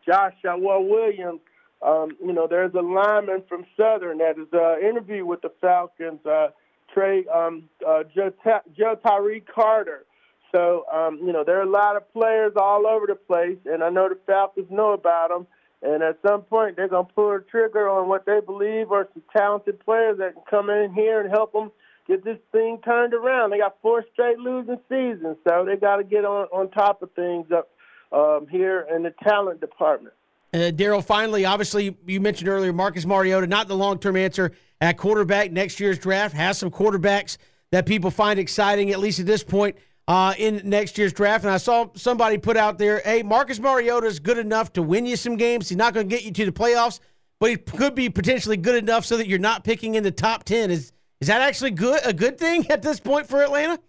Josh Williams. Um, you know, there's a lineman from Southern that is uh, interviewed with the Falcons. Uh, Trey, um, uh, Joe, Joe Tyree Carter. So, um, you know, there are a lot of players all over the place, and I know the Falcons know about them. And at some point, they're going to pull a trigger on what they believe are some talented players that can come in here and help them get this thing turned around. They got four straight losing seasons, so they got to get on, on top of things up um, here in the talent department. Uh, Daryl, finally, obviously, you mentioned earlier Marcus Mariota, not the long term answer at quarterback. Next year's draft has some quarterbacks that people find exciting, at least at this point uh, in next year's draft. And I saw somebody put out there, hey, Marcus Mariota is good enough to win you some games. He's not going to get you to the playoffs, but he could be potentially good enough so that you're not picking in the top 10. Is is that actually good a good thing at this point for Atlanta?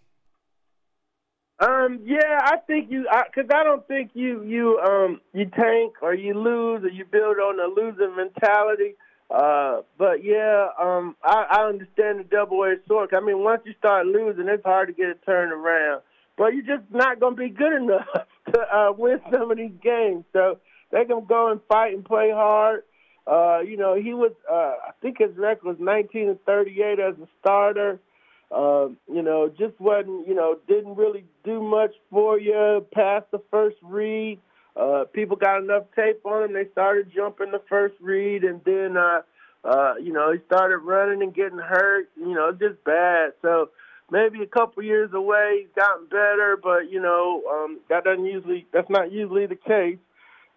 Um, yeah, I think you, because I, I, don't think you you um you tank or you lose or you build on a losing mentality. Uh, but yeah, um, I, I understand the double-edged sword. I mean, once you start losing, it's hard to get it turned around but you're just not going to be good enough (laughs) to uh, win some of these games. So they're going to go and fight and play hard. Uh, you know, he was, uh, I think his record was 19 and 38 as a starter. Uh, you know, just wasn't, you know, didn't really do much for you past the first read. Uh, people got enough tape on him. They started jumping the first read, and then, uh, uh, you know, he started running and getting hurt. You know, just bad. So, maybe a couple years away. He's gotten better, but you know um, that doesn't usually that's not usually the case.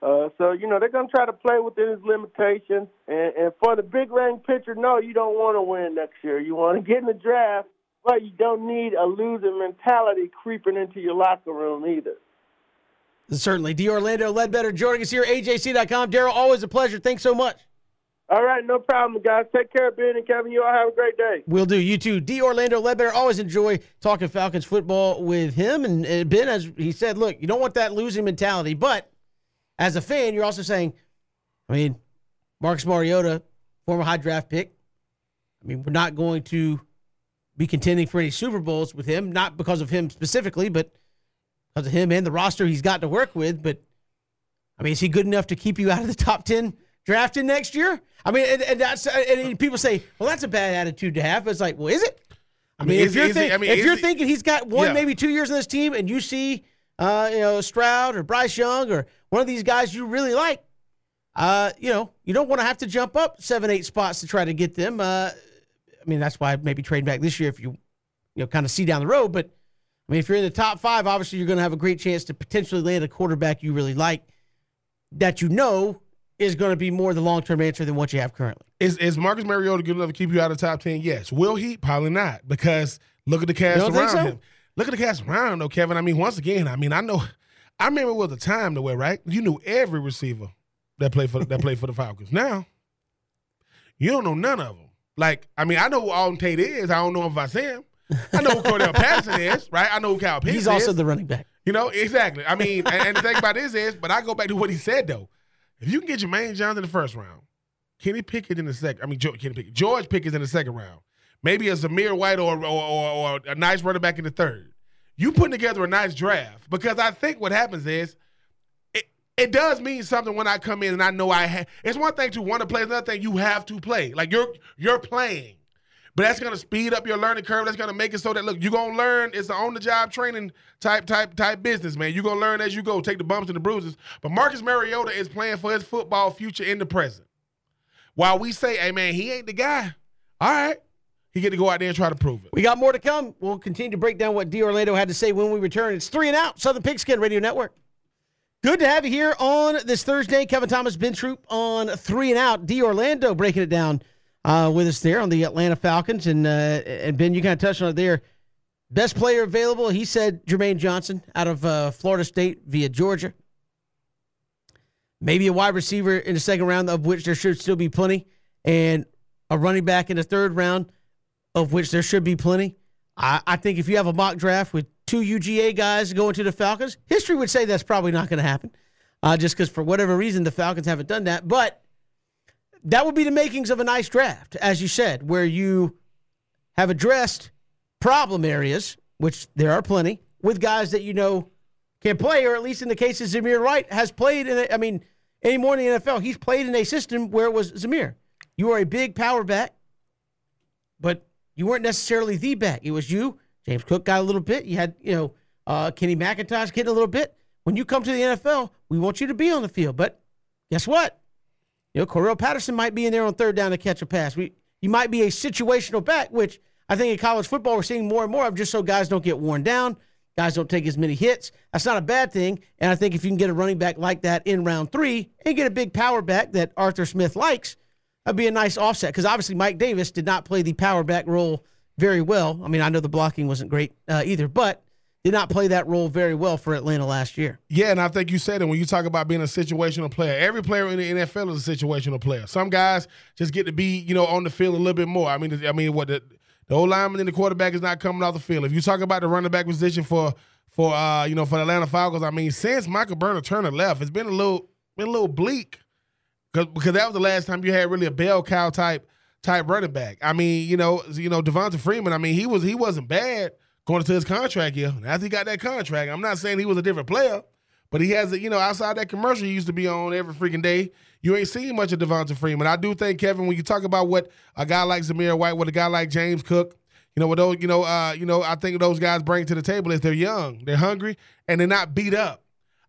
Uh, so you know they're gonna try to play within his limitations. And, and for the big rank pitcher, no, you don't want to win next year. You want to get in the draft, but you don't need a losing mentality creeping into your locker room either. Certainly, D. Orlando Ledbetter joining us here, AJC.com. Daryl, always a pleasure. Thanks so much. All right, no problem, guys. Take care, Ben and Kevin. You all have a great day. We'll do. You too. D. Orlando Ledbetter. Always enjoy talking Falcons football with him. And, Ben, as he said, look, you don't want that losing mentality. But as a fan, you're also saying, I mean, Marcus Mariota, former high draft pick. I mean, we're not going to be contending for any Super Bowls with him, not because of him specifically, but because of him and the roster he's got to work with. But I mean, is he good enough to keep you out of the top 10 drafting next year? I mean, and, and that's and people say, well, that's a bad attitude to have. It's like, well, is it? I mean, mean, if you're, is it- think- I mean, if you're it- thinking he's got one, Yeah. maybe two years in this team, and you see, uh, you know, Stroud or Bryce Young or one of these guys you really like, uh, you know, you don't want to have to jump up seven, eight spots to try to get them. Uh, I mean, that's why maybe trade back this year if you, you know, kind of see down the road. But I mean, if you're in the top five, obviously you're going to have a great chance to potentially land a quarterback you really like that you know is going to be more the long term answer than what you have currently. Is is Marcus Mariota good enough to keep you out of the top ten? Yes. Will he? Probably not. Because look at the cast You don't think around so? him. Look at the cast around him, though, Kevin. I mean, once again, I mean, I know. I remember it was a time to where right, you knew every receiver that played for that played for the Falcons. Now, you don't know none of them. Like, I mean, I know who Auden Tate is. I don't know if I see him. I know who Cordarrelle Patterson is, right? I know who Kyle Pitts He's is. also the running back. You know, exactly. I mean, and, and the thing about this is, but I go back to what he said though. If you can get Jermaine Johnson in the first round, Kenny Pickett in the second, I mean, George, Kenny Pickett, George Pickett in the second round, maybe a Zamir White or, or, or, or a nice running back in the third. You putting together a nice draft because I think what happens is it, it does mean something when I come in and I know I have. It's one thing to want to play, another thing you have to play. Like you're you're playing. But that's gonna speed up your learning curve. That's gonna make it so that look, you're gonna learn. It's an on-the-job training type type type business, man. You're gonna learn as you go, take the bumps and the bruises. But Marcus Mariota is playing for his football future in the present. While we say, hey man, he ain't the guy. All right. He get to go out there and try to prove it. We got more to come. We'll continue to break down what D. Orlando had to say when we return. It's three and out, Southern Pigskin Radio Network. Good to have you here on this Thursday. Kevin Thomas, Ben Troupe on three and out. D. Orlando breaking it down uh, with us there on the Atlanta Falcons. And, uh, and Ben, you kind of touched on it there. Best player available, he said Jermaine Johnson out of uh, Florida State via Georgia. Maybe a wide receiver in the second round, of which there should still be plenty, and a running back in the third round, of which there should be plenty. I, I think if you have a mock draft with two UGA guys going to the Falcons, history would say that's probably not going to happen, uh, just because for whatever reason the Falcons haven't done that. But that would be the makings of a nice draft, as you said, where you have addressed problem areas, which there are plenty, with guys that you know can play, or at least in the case of Zamir White, has played in. I mean, any more in the NFL, he's played in a system where it was Zamir. You are a big power back, but you weren't necessarily the back. It was you. James Cook got a little bit. You had, you know, uh, Kenny McIntosh getting a little bit. When you come to the NFL, we want you to be on the field. But guess what? You know, Cordarrelle Patterson might be in there on third down to catch a pass. We, you might be a situational back, which I think in college football we're seeing more and more of, just so guys don't get worn down, guys don't take as many hits. That's not a bad thing. And I think if you can get a running back like that in round three and get a big power back that Arthur Smith likes, that'd be a nice offset. Because obviously Mike Davis did not play the power back role very well. I mean, I know the blocking wasn't great uh, either, but did not play that role very well for Atlanta last year. Yeah, and I think you said it when you talk about being a situational player. Every player in the NFL is a situational player. Some guys just get to be, you know, on the field a little bit more. I mean, I mean, what the the old lineman and the quarterback is not coming off the field. If you talk about the running back position for for uh, you know, for the Atlanta Falcons, I mean, since Michael Burner Turner left, it's been a little been a little bleak. Cause, because that was the last time you had really a bell cow type type running back. I mean, you know, you know, Devonta Freeman, I mean, he was he wasn't bad going to his contract. And after he got that contract, I'm not saying he was a different player, but he has, a, you know, outside that commercial he used to be on every freaking day, you ain't seen much of Devonta Freeman. I do think, Kevin, when you talk about what a guy like Zamir White, what a guy like James Cook, you know, what those, you know, uh, you know, I think those guys bring to the table is they're young, they're hungry, and they're not beat up.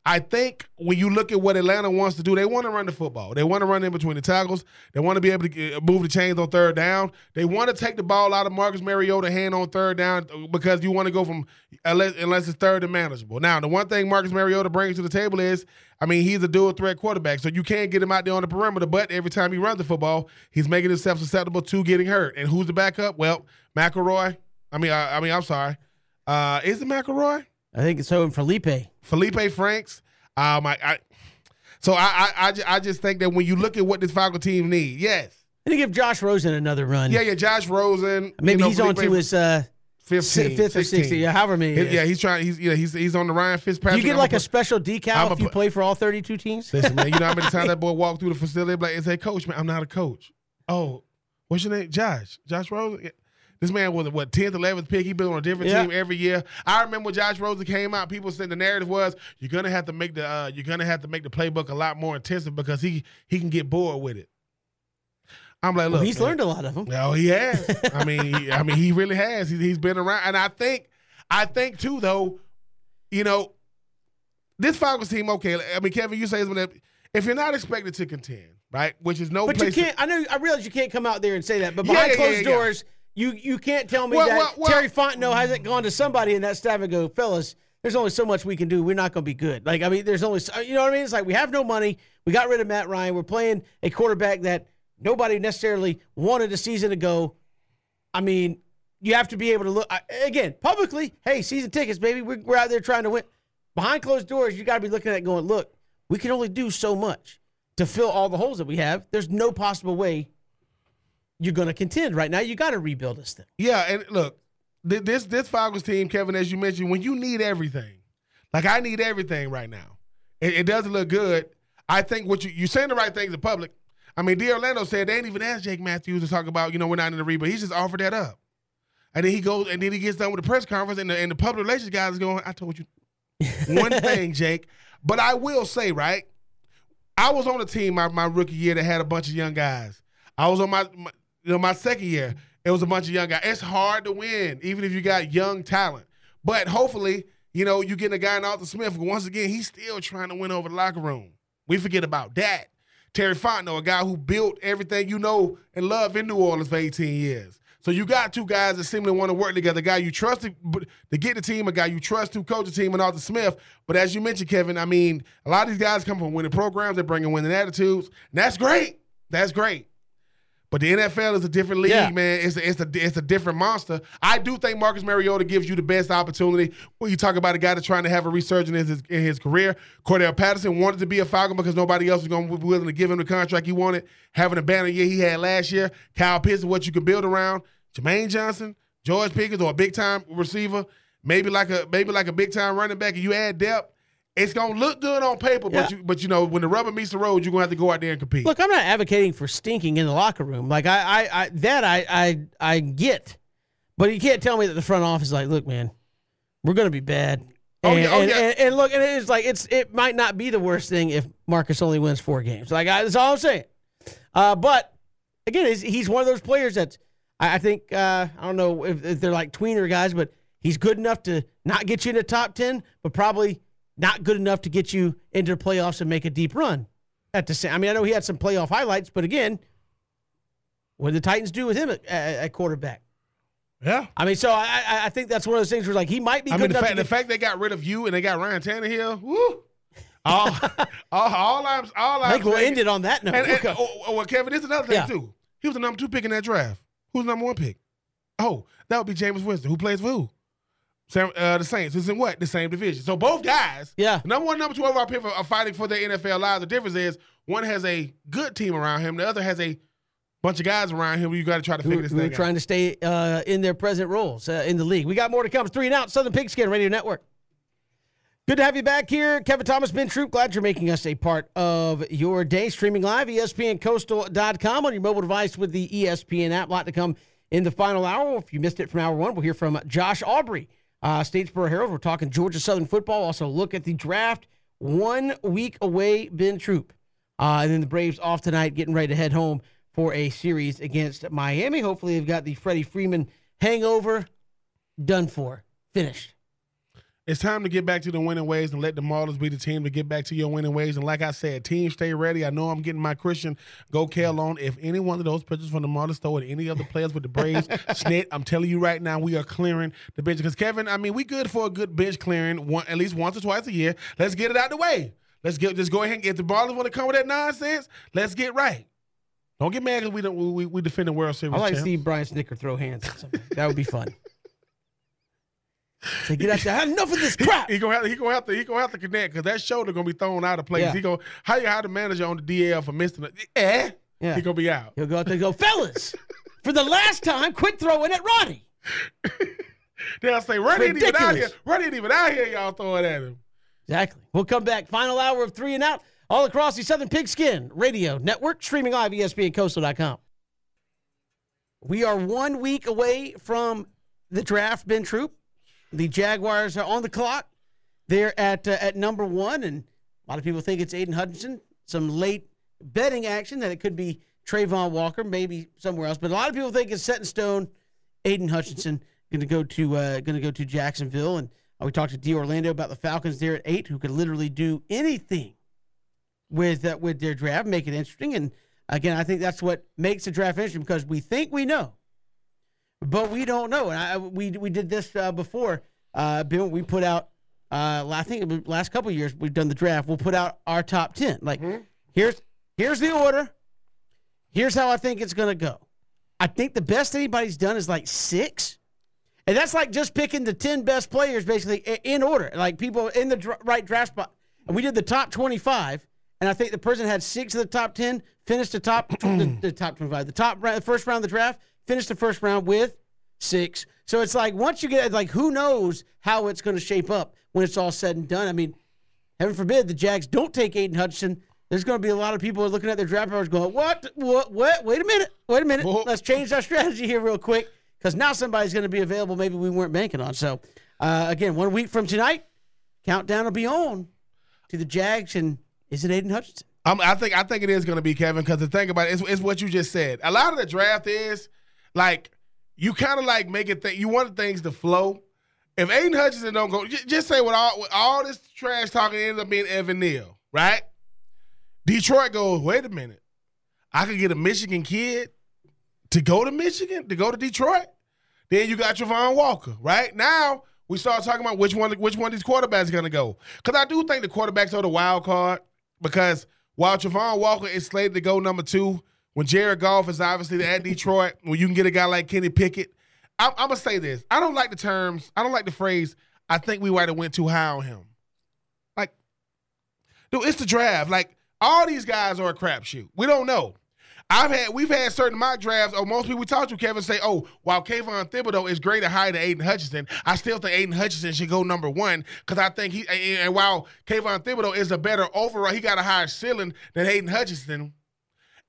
I think when you look at what Atlanta wants to do, they want to run the football. They want to run in between the tackles. They want to be able to uh, move the chains on third down. They want to take the ball out of Marcus Mariota hand on third down because you want to go from unless, unless it's third and manageable. Now, the one thing Marcus Mariota brings to the table is, I mean, he's a dual threat quarterback, so you can't get him out there on the perimeter. But every time he runs the football, he's making himself susceptible to getting hurt. And who's the backup? Well, McElroy. I mean, I, I mean, I'm sorry. Uh, is it McElroy? I think so. And Feleipe, Feleipe Franks. Um, I, I so I, I, I, I just think that when you look at what this Falcon team need, yes, And give Josh Rosen another run. yeah, yeah, Josh Rosen, Maybe you know, he's on to his uh, 15, fifth or 16. sixth, yeah, however many. it is. yeah, he's trying. He's yeah, he's he's on the Ryan Fitzpatrick. you get like gonna a special decal I'm if a you play for all 32 teams? Listen, man, you know how many times (laughs) that boy walked through the facility like, "It's a coach, man. I'm not a coach." Oh, what's your name? Josh. Josh Rosen. Yeah. This man was a, what tenth, eleventh pick. He been on a different Yeah. team every year. I remember when Josh Rosen came out. People said the narrative was you're gonna have to make the uh, you're gonna have to make the playbook a lot more intensive because he he can get bored with it. I'm like, look, Well, he's man, learned a lot of them. no, he has. (laughs) I mean, he, I mean, he really has. He's, he's been around, and I think, I think too, though, you know, this Falcons team. Okay, I mean, Kevin, you say that if you're not expected to contend, right, which is no But you place. to- can't. I know. I realize you can't come out there and say that. But behind yeah, closed yeah. doors, you you can't tell me Well, that well, well- Terry Fontenot hasn't gone to somebody in that staff and go, fellas. There's only so much we can do. We're not going to be good. Like I mean, there's only you know what I mean. It's like we have no money. We got rid of Matt Ryan. We're playing a quarterback that nobody necessarily wanted a season ago. I mean, you have to be able to look again publicly. Hey, season tickets, baby. We're, we're out there trying to win. Behind closed doors, you got to be looking at it going, look, we can only do so much to fill all the holes that we have. There's no possible way you're going to contend right now. You got to rebuild this thing. Yeah, and look, this this Falcons team, Kevin, as you mentioned, when you need everything, like I need everything right now, it, it doesn't look good. I think what you you saying the right things in public. I mean, D. Orlando said they ain't even asked Jake Matthews to talk about, you know, we're not in the rebuild. He just offered that up. And then he goes, and then he gets done with the press conference, and the, and the public relations guys going, I told you (laughs) one thing, Jake. But I will say, right? I was on a team my, my rookie year that had a bunch of young guys. I was on my, my you know my second year. It was a bunch of young guys. It's hard to win, even if you got young talent. But hopefully, you know, you getting a guy in Arthur Smith. Once again, he's still trying to win over the locker room. We forget about that. Terry Fontenot, a guy who built everything you know and love in New Orleans for 18 years. So you got two guys that seemingly want to work together. A guy you trust to, to get the team, a guy you trust to coach the team, and Arthur Smith. But as you mentioned, Kevin, I mean, a lot of these guys come from winning programs. They're bringing winning attitudes. And that's great. That's great. But the NFL is a different league, Yeah. man. It's a, it's a it's a different monster. I do think Marcus Mariota gives you the best opportunity when you talk about a guy that's trying to have a resurgence in his, in his career. Cordarrelle Patterson wanted to be a Falcon because nobody else was going to be willing to give him the contract he wanted. Having a banner year he had last year. Kyle Pitts is what you can build around. Jermaine Johnson, George Pickens, or a big time receiver, maybe like a maybe like a big time running back, and you add depth. It's gonna look good on paper, but you but you know when the rubber meets the road, you're gonna have to go out there and compete. Look, I'm not advocating for stinking in the locker room. Like I, I, I that I, I, I get, but you can't tell me that the front office is like, look, man, we're gonna be bad. Oh, yeah, oh, and, yeah. and, and look, and it's like it's it might not be the worst thing if Marcus only wins four games. Like I, that's all I'm saying. Uh, but again, he's, he's one of those players that I, I think uh, I don't know if, if they're like tweener guys, but he's good enough to not get you in the top ten, but probably not good enough to get you into the playoffs and make a deep run. At the same, I mean, I know he had some playoff highlights, but again, what did the Titans do with him at, at, quarterback? yeah. I mean, so I, I I think that's one of those things where like he might be I good mean, the enough fact, to the fact they got rid of you and they got Ryan Tannehill, woo. All, (laughs) all, all I'm, all I I'm think we'll end it on that note. And, and, Okay. oh, oh, well, Kevin, this is another thing Yeah. too. He was the number two pick in that draft. Who's the number one pick? Oh, that would be Jameis Winston, who plays for who? Sam, uh, the Saints. Who's in what? The same division. So both guys, Yeah. number one, number two overall pick are are fighting for their NFL lives. The difference is one has a good team around him, the other has a bunch of guys around him. You got to try to figure this who are thing out. trying to stay uh, in their present roles uh, in the league. We got more to come. It's three and out. Southern Pigskin Radio Network. Good to have you back here, Kevin Thomas, Ben Troupe. Glad you're making us a part of your day. Streaming live, ESPNCoastal.com on your mobile device with the ESPN app. A lot to come in the final hour. If you missed it from hour one, we'll hear from Josh Aubrey, uh, Statesboro Herald. We're talking Georgia Southern football. Also, look at the draft one week away, Ben Troupe. Uh, and then the Braves off tonight, getting ready to head home for a series against Miami. Hopefully, they've got the Freddie Freeman hangover done for, finished. It's time to get back to the winning ways and let the Marlins be the team to get back to your winning ways. And like I said, team stay ready. I know I'm getting my Christian go Kale on. If any one of those pitchers from the Marlins throw at any other players with the Braves, (laughs) snit, I'm telling you right now, we are clearing the bench. Because Kevin, I mean, we good for a good bench clearing one at least once or twice a year. Let's get it out the way. Let's get just go ahead and if the Marlins want to come with that nonsense, let's get right. Don't get mad because we don't we, we defend the World Series. I like to see Brian Snitker throw hands at something. That would be fun. (laughs) Say, get out there. I had enough of this crap. He gonna have he gonna have to he gonna have to connect because that shoulder gonna be thrown out of place. Yeah. He go how you how the manager on the DL for missing it? Eh? Yeah. He gonna be out. He'll go out there and go, fellas, for the last time, quit throwing at Ronnie. (laughs) They'll say run ain't even out here. Run ain't even out here. Y'all throwing at him. Exactly. We'll come back. Final hour of three and out all across the Southern Pigskin Radio Network, streaming live, ESPNCoastal.com. We are one week away from the draft, Ben Troupe. The Jaguars are on the clock. They're at uh, at number one, and a lot of people think it's Aidan Hutchinson. Some late betting action that it could be Travon Walker, maybe somewhere else. But a lot of people think it's set in stone. Aidan Hutchinson going to go to uh, going to go to Jacksonville, and uh, we talked to D Orlando about the Falcons there at eight, who could literally do anything with uh, with their draft, make it interesting. And again, I think that's what makes the draft interesting because we think we know, but we don't know. And I, we we did this uh, before. Uh, Bill, we put out. Uh, I think last couple of years we've done the draft. We'll put out our top ten. Like here's here's the order. Here's how I think it's going to go. I think the best anybody's done is like six. And that's like just picking the 10 best players basically in order, like people in the dr- right draft spot. And we did the top 25, and I think the person had six of the top 10, finished the top (clears throat) the, the top 25, the top round, the first round of the draft, finished the first round with six. So it's like once you get like who knows how it's going to shape up when it's all said and done. I mean, heaven forbid the Jags don't take Aidan Hutchinson. There's going to be a lot of people looking at their draft powers going, what, what, what? Wait a minute, wait a minute. Whoa. Let's change our strategy here real quick because now somebody's going to be available. Maybe we weren't banking on. So uh, again, one week from tonight, countdown will be on to the Jags. And is it Aidan Hutchinson? Um, I think I think it is going to be Kevin because the thing about it is, is what you just said. A lot of the draft is like you kind of like make it think you want things to flow. If Aidan Hutchinson don't go, j- just say with all with all this trash talking ends up being Evan Neal, right? Detroit goes, wait a minute, I could get a Michigan kid to go to Michigan to go to Detroit. Then you got Javon Walker, right? Now we start talking about which one which one of these quarterbacks going to go because I do think the quarterbacks are the wild card because while Javon Walker is slated to go number two, when Jared Goff is obviously at Detroit, when you can get a guy like Kenny Pickett, I'm, I'm gonna say this: I don't like the terms, I don't like the phrase. I think we might have went too high on him. Like, dude, it's the draft. Like, all these guys are a crapshoot. We don't know. I've had we've had certain mock drafts, or most people we talk to, Kevin, say, "Oh, while Kayvon Thibodeaux is great at higher than Aidan Hutchinson, I still think Aidan Hutchinson should go number one because I think he and and while Kayvon Thibodeaux is a better overall, he got a higher ceiling than Aidan Hutchinson.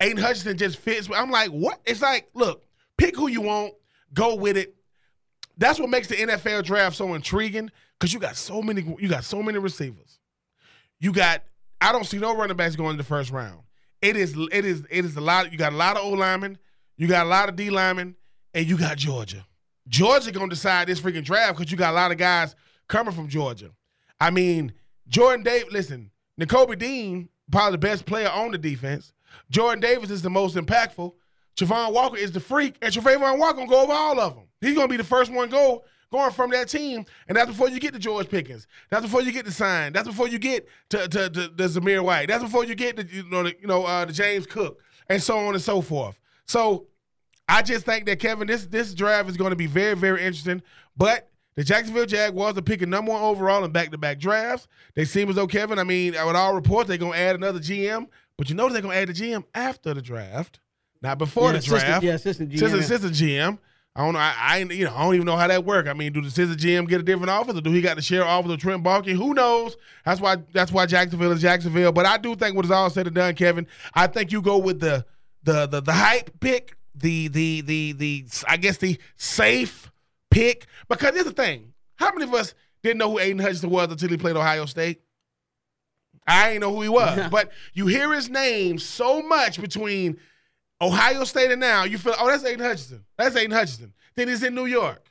Aidan Hutchinson just fits. I'm like, what? It's like, look, pick who you want, go with it. That's what makes the NFL draft so intriguing because you got so many, you got so many receivers. You got, I don't see no running backs going in the first round. It is, it is, it is a lot. You got a lot of O linemen, you got a lot of D linemen, and you got Georgia. Georgia gonna decide this freaking draft because you got a lot of guys coming from Georgia. I mean, Jordan Dave, Listen, Nakobe Dean probably the best player on the defense. Jordan Davis is the most impactful. Travon Walker is the freak, and Travon Walker gonna go over all of them. He's gonna be the first one go going from that team, and that's before you get to George Pickens. That's before you get to sign. That's before you get to to, to Zamir White. That's before you get to you know the, you know uh, the James Cook and so on and so forth. So I just think that Kevin, this this draft is going to be very very interesting. But the Jacksonville Jaguars are picking number one overall in back to back drafts. They seem as though Kevin, I mean, with all reports, they're to add another GM. But you know they're going to add the GM after the draft, not before Yeah, the assistant- draft. yeah, assistant GM, Assistant, yeah. assistant GM. I don't know. I, I you know I don't even know how that work. I mean, do the assistant GM get a different office, or do he got to share office with Trent Baalke? Who knows? That's why that's why Jacksonville is Jacksonville. But I do think what is all said and done, Kevin. I think you go with the the the, the hype pick, the the the the I guess the safe pick. Because here's the thing: how many of us didn't know who Aidan Hutchinson was until he played Ohio State? I ain't know who he was, (laughs) but you hear his name so much between Ohio State and now, you feel, oh, that's Aidan Hutchinson. That's Aidan Hutchinson. Then he's in New York.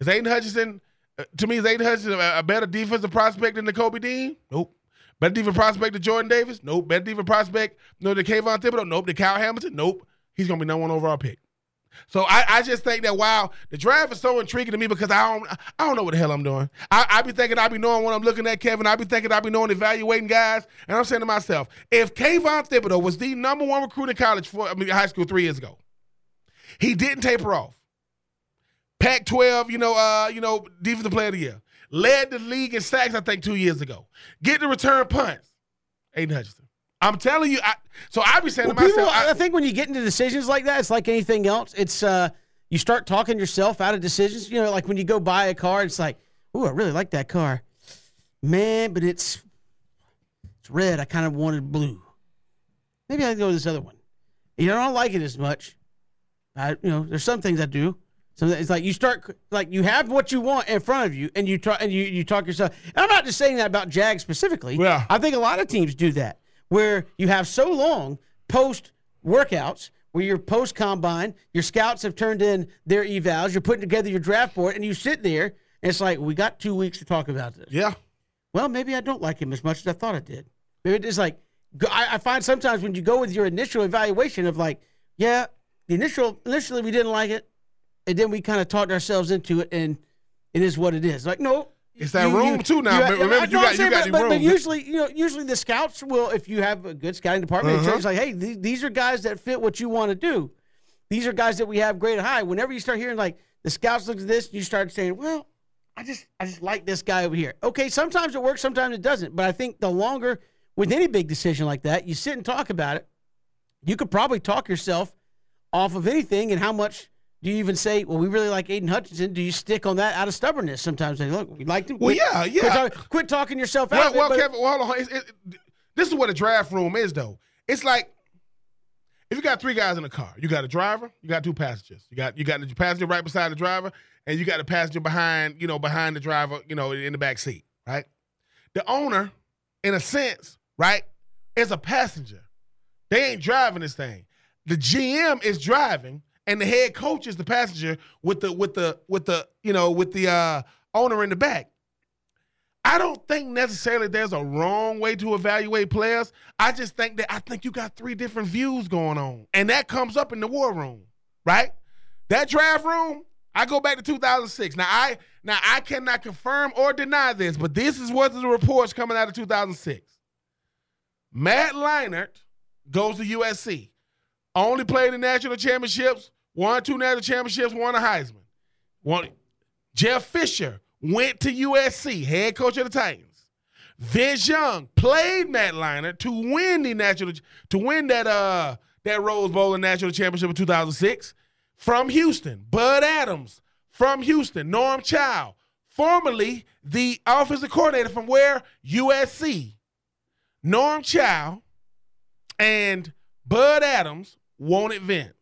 Is Aidan Hutchinson, uh, to me, is Aidan Hutchinson a, a better defensive prospect than the Kobe Dean? Nope. Better defensive prospect than Jordan Davis? Nope. Better defensive prospect, no, the Kayvon Thibodeaux? Nope. The Kyle Hamilton? Nope. He's going to be number one overall pick. So I, I just think that wow, the draft is so intriguing to me because I don't I don't know what the hell I'm doing. I, I be thinking I be knowing what I'm looking at, Kevin. I be thinking I be knowing evaluating guys, and I'm saying to myself, if Kayvon Thibodeaux was the number one recruit in college for I mean high school three years ago, he didn't taper off. Pac-12, you know, uh, you know, defensive player of the year, led the league in sacks I think two years ago. Get the return punts, Aidan Hutchinson. I'm telling you, I, so I be saying Well, to myself, people, I, I- think when you get into decisions like that, it's like anything else. It's uh, you start talking yourself out of decisions. You know, like when you go buy a car, it's like, oh, I really like that car, man, but it's it's red. I kind of wanted blue. Maybe I go to this other one. You know, I don't like it as much. I, you know, there's some things I do. So it's like you start like you have what you want in front of you, and you talk and you you talk yourself. And I'm not just saying that about Jag specifically. Yeah. I think a lot of teams do that, where you have so long post workouts, where you're post combine, your scouts have turned in their evals, you're putting together your draft board, and you sit there, and it's like we got two weeks to talk about this. Yeah. Well, maybe I don't like him as much as I thought I did. Maybe it's like I, I find sometimes when you go with your initial evaluation of like, yeah, the initial initially we didn't like it, and then we kind of talked ourselves into it, and it is what it is. Like, no, It's that room, too, now. Remember, I you got- saying, you got but, the but, but usually, you know, usually the scouts will, if you have a good scouting department, Uh-huh. it's like, hey, these, these are guys that fit what you want to do. These are guys that we have great at high. Whenever you start hearing like the scouts look at this, you start saying, well, I just I just like this guy over here. Okay, sometimes it works, sometimes it doesn't. But I think the longer with any big decision like that, you sit and talk about it, you could probably talk yourself off of anything. And how much do you even say, well, we really like Aidan Hutchinson? Do you stick on that out of stubbornness? Sometimes say, look, we liked him. Well, Quit- yeah, yeah. Quit, talk- quit talking yourself out. Well, of it, well Kevin, well, hold on. It's- it- this is what a draft room is, though. It's like if you got three guys in a car, you got a driver, you got two passengers. You got you got the passenger right beside the driver, and you got the passenger behind, you know, behind the driver, you know, in the back seat, right? The owner, in a sense, right, is a passenger. They ain't driving this thing. The GM is driving, and the head coach is the passenger with the with the with the you know with the uh, owner in the back. I don't think necessarily there's a wrong way to evaluate players. I just think that I think you got three different views going on, and that comes up in the war room, right? That draft room. I go back to 2006. Now I now I cannot confirm or deny this, but this is what the reports coming out of 2006. Matt Leinart goes to USC. Only played in national championships, won two national championships, won a Heisman. One, Jeff Fisher went to USC, head coach of the Titans. Vince Young played Matt Leinart to win the national to win that uh that Rose Bowl and national championship in 2006 from Houston. Bud Adams from Houston. Norm Chow, formerly the offensive coordinator from where USC. Norm Chow and Bud Adams wanted Vince.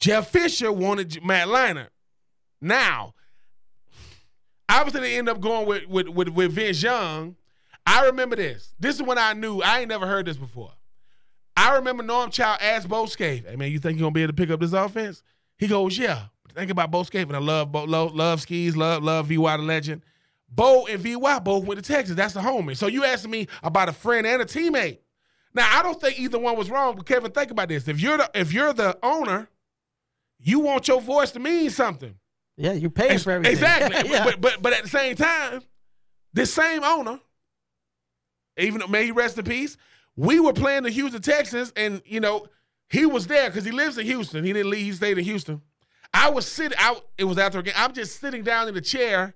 Jeff Fisher wanted Matt Leinart. Now, obviously they end up going with, with, with, with Vince Young. I remember this. This is when I knew I ain't never heard this before. I remember Norm Chow asked Bo Scaife, "Hey man, you think you're gonna be able to pick up this offense?" He goes, "Yeah." Think about Bo Scaife, and I love Bo, love, love skis, love love VY the legend. Bo and VY both went to Texas. That's the homie. So you asking me about a friend and a teammate. Now I don't think either one was wrong, but Kevin, think about this. If you're the if you're the owner, you want your voice to mean something. yeah, you pay for everything. Exactly. (laughs) yeah. but, but but at the same time, this same owner, even may he rest in peace, we were playing the Houston Texans, and you know he was there because he lives in Houston. He didn't leave; he stayed in Houston. I was sitting out. It was after a game. I'm just sitting down in the chair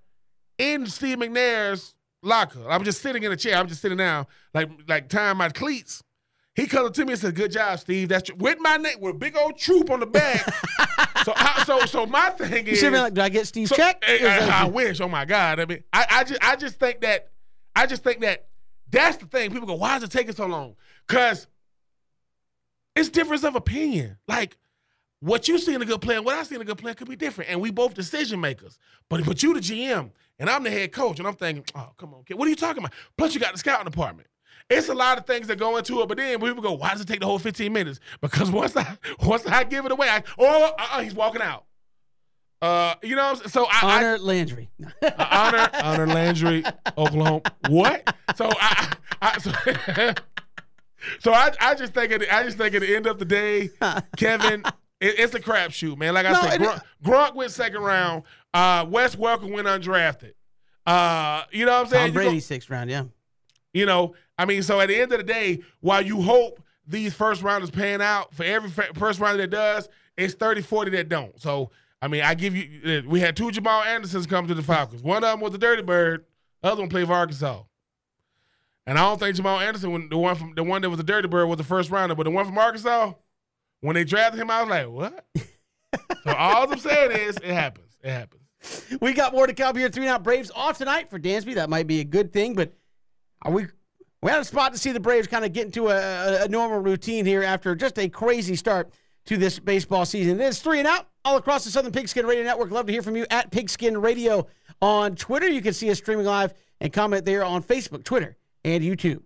in Steve McNair's locker. I'm just sitting in a chair. I'm just sitting down, like like tying my cleats. He comes up to me and says, "Good job, Steve. That's your, with my name with a big old Troupe on the back." so I, so so my thing you is should be like, do I get Steve's so- check? eh, was I, I wish. Oh my God. I mean, I, I just I just think that I just think that that's the thing. People go, why is it taking so long? Because it's difference of opinion. Like what you see in a good player what I see in a good player could be different. And we both decision makers. But but you the GM and I'm the head coach, and I'm thinking, oh, come on, kid. What are you talking about? Plus, you got the scouting department. It's a lot of things that go into it, but then people go, why does it take the whole 15 minutes? (laughs) Because once I once I give it away, I, oh, uh, he's walking out. Uh, you know, what I'm saying? so I, I Honor Landry. uh, (laughs) honor, honor Landry, Oklahoma. What? So I, I so, (laughs) so I, I just think at the, I just think at the end of the day, Kevin, it, it's a crapshoot, man. Like I No, said, Gronk, Gronk went second round. Uh, Wes Welker went undrafted. Uh, you know what I'm saying? Tom You go- Brady, sixth round, yeah. You know, I mean, so at the end of the day, while you hope these first rounders pan out, for every first rounder that does, it's 30, 40 that don't. So, I mean, I give you, uh, we had two Jamal Andersons come to the Falcons. One of them was the Dirty Bird, the other one played for Arkansas. And I don't think Jamal Anderson, when the one from the one that was the Dirty Bird, was the first rounder, but the one from Arkansas, when they drafted him, I was like, what? (laughs) so all I'm saying is, it happens. It happens. We got more to come here. Three out Braves off tonight for Dansby. That might be a good thing, but are we? We had a spot to see the Braves kind of get into a, a, normal routine here after just a crazy start to this baseball season. It is three and out all across the Southern Pigskin Radio Network. Love to hear from you at Pigskin Radio on Twitter. You can see us streaming live and comment there on Facebook, Twitter, and YouTube.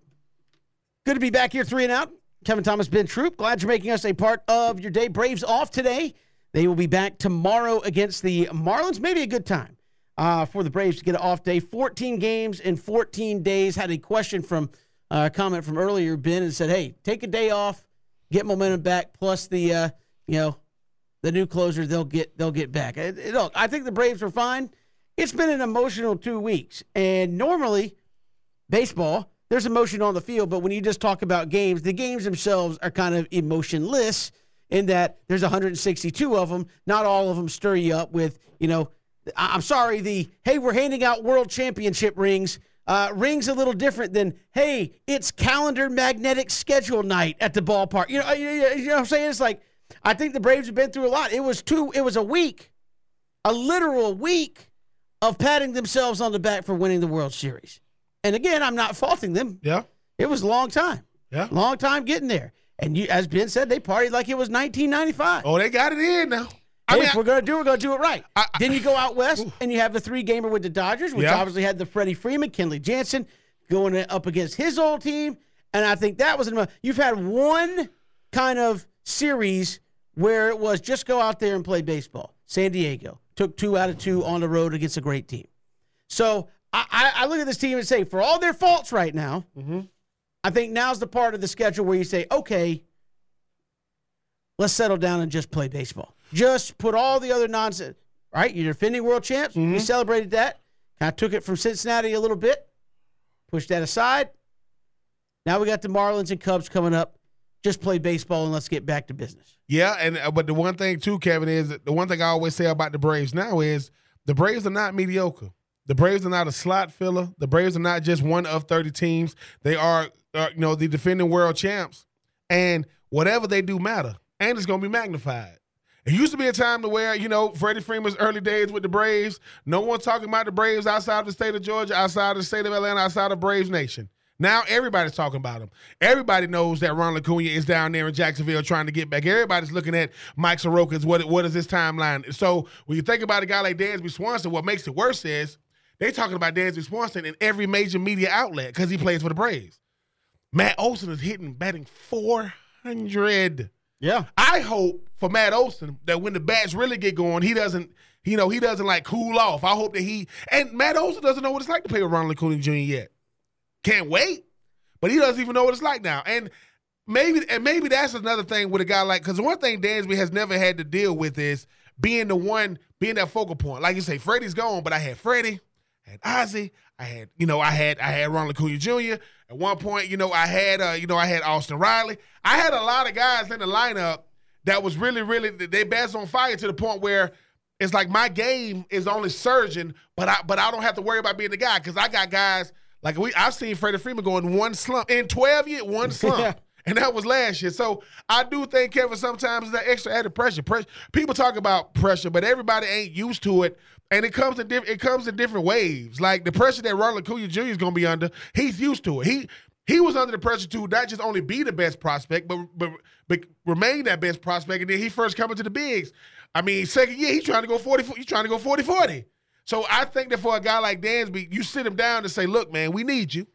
Good to be back here, three and out. Kevin Thomas, Ben Troupe. Glad you're making us a part of your day. Braves off today. They will be back tomorrow against the Marlins. Maybe a good time uh, for the Braves to get an off day. 14 games in 14 days. Had a question from uh, a comment from earlier, Ben, and said, "Hey, take a day off, get momentum back. Plus the uh, you know the new closer, they'll get they'll get back. It, it, look, I think the Braves are fine. It's been an emotional two weeks, and normally baseball there's emotion on the field, but when you just talk about games, the games themselves are kind of emotionless in that there's 162 of them. Not all of them stir you up with you know. I'm sorry, the hey, we're handing out world championship rings. Uh, rings a little different than hey, it's calendar magnetic schedule night at the ballpark. You know, you, you know what I'm saying? It's like I think the Braves have been through a lot. It was two. It was a week, a literal week of patting themselves on the back for winning the World Series. And again, I'm not faulting them. Yeah. It was a long time. Yeah. Long time getting there. And you, as Ben said, they partied like it was 1995. Oh, they got it in now. I hey, mean, if we're gonna do, it, we're gonna do it right. I, then you go out west ooh. and you have the three gamer with the Dodgers, which Yeah. obviously had the Freddie Freeman, Kenley Jansen going up against his old team, and I think that was enough. You've had one kind of series where it was just go out there and play baseball. San Diego took two out of two on the road against a great team. So I, I, I look at this team and say, for all their faults right now, mm-hmm. I think now's the part of the schedule where you say, okay, let's settle down and just play baseball. Just put all the other nonsense. Right? You're defending world champs. We celebrated that. Kind of took it from Cincinnati a little bit, pushed that aside. Now we got the Marlins and Cubs coming up. Just play baseball and let's get back to business. Yeah, and uh, but the one thing too, Kevin, is the one thing I always say about the Braves now is the Braves are not mediocre. The Braves are not a slot filler. The Braves are not just one of thirty teams. They are, uh, you know, the defending world champs, and whatever they do matter, and it's going to be magnified. It used to be a time to where, you know, Freddie Freeman's early days with the Braves, no one talking about the Braves outside of the state of Georgia, outside of the state of Atlanta, outside of Braves Nation. Now everybody's talking about him. Everybody knows that Ron Acuna is down there in Jacksonville trying to get back. Everybody's looking at Mike Soroka's what what is his timeline. So when you think about a guy like Dansby Swanson, what makes it worse is they talking about Dansby Swanson in every major media outlet because he plays for the Braves. Matt Olson is hitting batting 400. Yeah. I hope for Matt Olson that when the bats really get going, he doesn't, you know, he doesn't like cool off. I hope that he and Matt Olson doesn't know what it's like to play with Ronald Acuna Jr. yet. Can't wait, but he doesn't even know what it's like now. And maybe, and maybe that's another thing with a guy like because one thing Dansby has never had to deal with is being the one, being that focal point. Like you say, Freddie's gone, but I had Freddie, I had Ozzie, I had, you know, I had I had Ronald Acuna Jr. At one point, you know, I had, uh, you know, I had Austin Riley. I had a lot of guys in the lineup that was really, really they bats on fire to the point where it's like my game is only surging, but I but I don't have to worry about being the guy because I got guys like we I've seen Freddie Freeman go in one slump in twelve years, one (laughs) slump. And that was last year. So I do think Kevin sometimes is that extra added pressure. pressure. People talk about pressure, but everybody ain't used to it. And it comes in diff- it comes in different waves. Like the pressure that Ronald Acuna Jr. is gonna be under, he's used to it. He he was under the pressure to not just only be the best prospect, but but, but remain that best prospect. And then he first coming to the bigs. I mean, second year, he's trying to go 40, he's trying to go 40 40. So I think that for a guy like Dansby, you sit him down and say, look, man, we need you,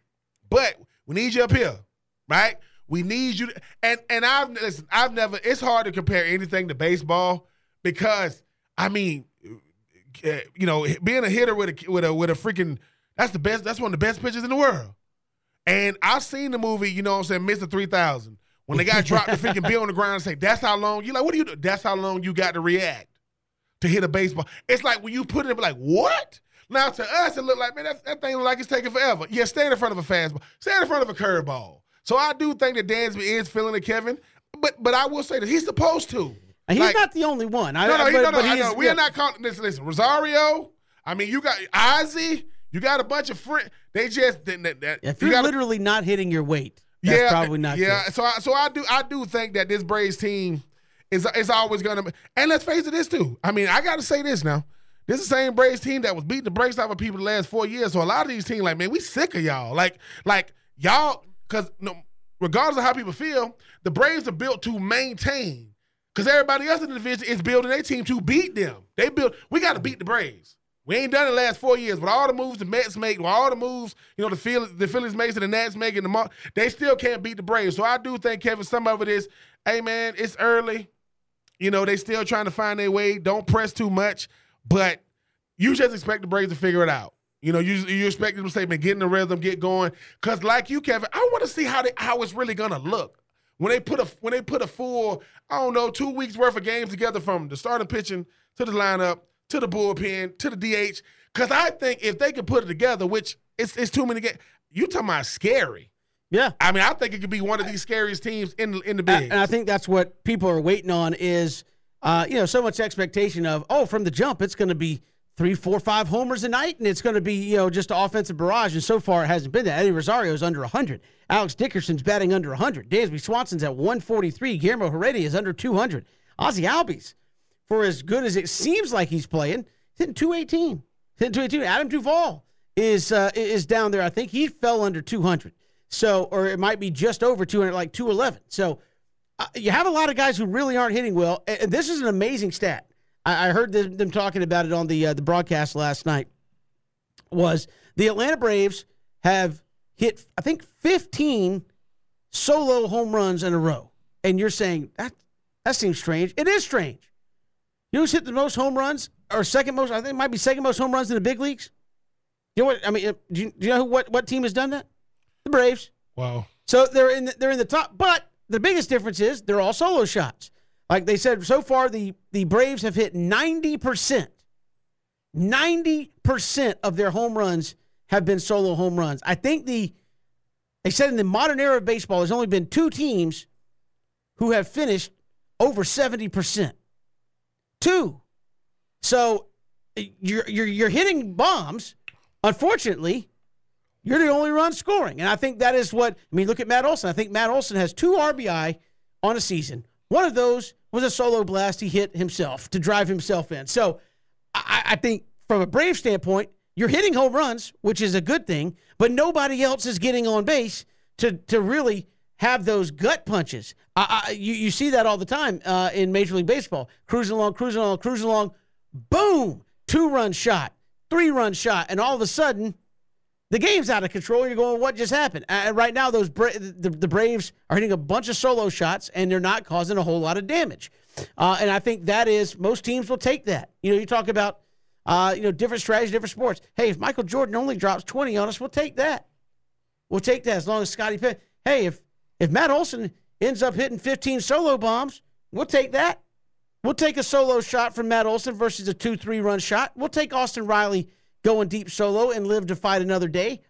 but we need you up here, right? We need you. To, and and I've listen, I've never. It's hard to compare anything to baseball because I mean, Uh, you know, being a hitter with a with a with a freaking that's the best. That's one of the best pitchers in the world. And I've seen the movie, you know what I'm saying, Mr. 3000. When the guy (laughs) dropped the freaking bill on the ground and say, that's how long, you like, what do you do? That's how long you got to react to hit a baseball. It's like when you put it, like, what? Now to us, it look like, man, that, that thing look like it's taking forever. Yeah, stand in front of a fastball. Stand in front of a curveball. So I do think that Dansby is feeling it, Kevin. But but I will say that he's supposed to. And he's Like- not the only one. I, No, no, I- he, no, no, but know. We yeah. are not calling listen, listen, Rosario. I mean, you got Ozzie, you got a bunch of friends. They just that, that, that- If you you're gotta- literally not hitting your weight, that's probably not Yeah, good. so I, so I do I do think that this Braves team is is always gonna. And let's face it, this too. I mean, I got to say this now. This is the same Braves team that was beating the brakes off of people the last four years. So a lot of these teams, like man, we sick of y'all. Like like y'all, because no, regardless of how people feel, the Braves are built to maintain. Because everybody else in the division is building their team to beat them. They build. We got to beat the Braves. We ain't done it the last four years, but all the moves the Mets make, with all the moves, you know, the Phillies, the Phillies make and the Nats make, and the they still can't beat the Braves. So I do think Kevin, some of it is, hey man, it's early. You know, they still trying to find their way. Don't press too much, but you just expect the Braves to figure it out. You know, you you expect them to say, man, get in the rhythm, get going. Cause like you, Kevin, I want to see how they how it's really gonna look when they put a when they put a full, I don't know, two weeks worth of games together from the starting pitching to the lineup to the bullpen to the DH. Because I think if they could put it together, which it's it's too many games, you talking about scary. Yeah, I mean, I think it could be one of these scariest teams in in the big. And I think that's what people are waiting on is, uh, you know, so much expectation of oh, from the jump, it's going to be three, four, five homers a night, and it's going to be you know just an offensive barrage. And so far, it hasn't been that. Eddie Rosario is under 100. Alex Dickerson's batting under 100. Dansby Swanson's at 143. Guillermo Heredia is under 200. Ozzie Albies, for as good as it seems like he's playing, hitting 218. Hitting 218. Adam Duvall is uh, is down there. I think he fell under 200. So, or it might be just over 200, like 211. So, uh, you have a lot of guys who really aren't hitting well. And this is an amazing stat. I, I heard them, them, talking about it on the uh, the broadcast last night. Was the Atlanta Braves have hit I think 15 solo home runs in a row, and you're saying that that seems strange. It is strange. You know who's hit the most home runs or second most? I think it might be second most home runs in the big leagues. You know what? I mean, uh, do you, do you know who, what what team has done that? The Braves. Wow. So they're in the, they're in the top, but the biggest difference is they're all solo shots. Like they said, so far the the Braves have hit ninety percent, ninety percent of their home runs have been solo home runs. I think the they said in the modern era of baseball, there's only been two teams who have finished over seventy percent. Two. So eh, you're you're you're hitting bombs. Unfortunately, you're the only run scoring, and I think that is what I mean. Look at Matt Olson. I think Matt Olson has two RBI on a season. One of those was a solo blast he hit himself to drive himself in. So I, I think from a Brave standpoint, you're hitting home runs, which is a good thing, but nobody else is getting on base to to really have those gut punches. I, I, you, you see that all the time uh, in Major League Baseball. Cruising along, cruising along, cruising along, boom, two run shot, three run shot, and all of a sudden the game's out of control. You're going, what just happened? And right now, those Bra- the, the, Braves are hitting a bunch of solo shots, and they're not causing a whole lot of damage. Uh, and I think that is most teams will take that. You know, you talk about uh, you know different strategies, different sports. Hey, if Michael Jordan only drops 20 on us, we'll take that. We'll take that as long as Scottie Pippen. Hey, if if Matt Olson ends up hitting 15 solo bombs, we'll take that. We'll take a solo shot from Matt Olson versus a two three run shot. We'll take Austin Riley going deep solo and live to fight another day.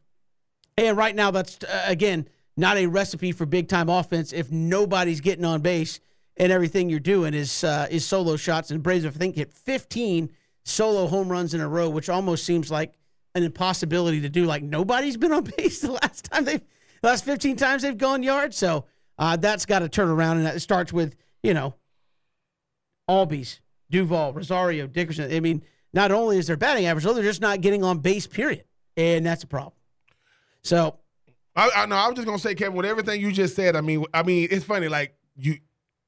And right now, that's uh, again not a recipe for big time offense if nobody's getting on base and everything you're doing is uh, is solo shots. And Braves, I think, hit 15 solo home runs in a row, which almost seems like an impossibility to do. Like nobody's been on (laughs) base the last time they've the last 15 times they've gone yard. So uh, that's got to turn around, and that starts with you know Albies, Duvall, Rosario, Dickerson. I mean, not only is their batting average low, they're just not getting on base, period. And that's a problem. So I, I no, I was just gonna say, Kevin, with everything you just said, I mean, I mean, it's funny, like you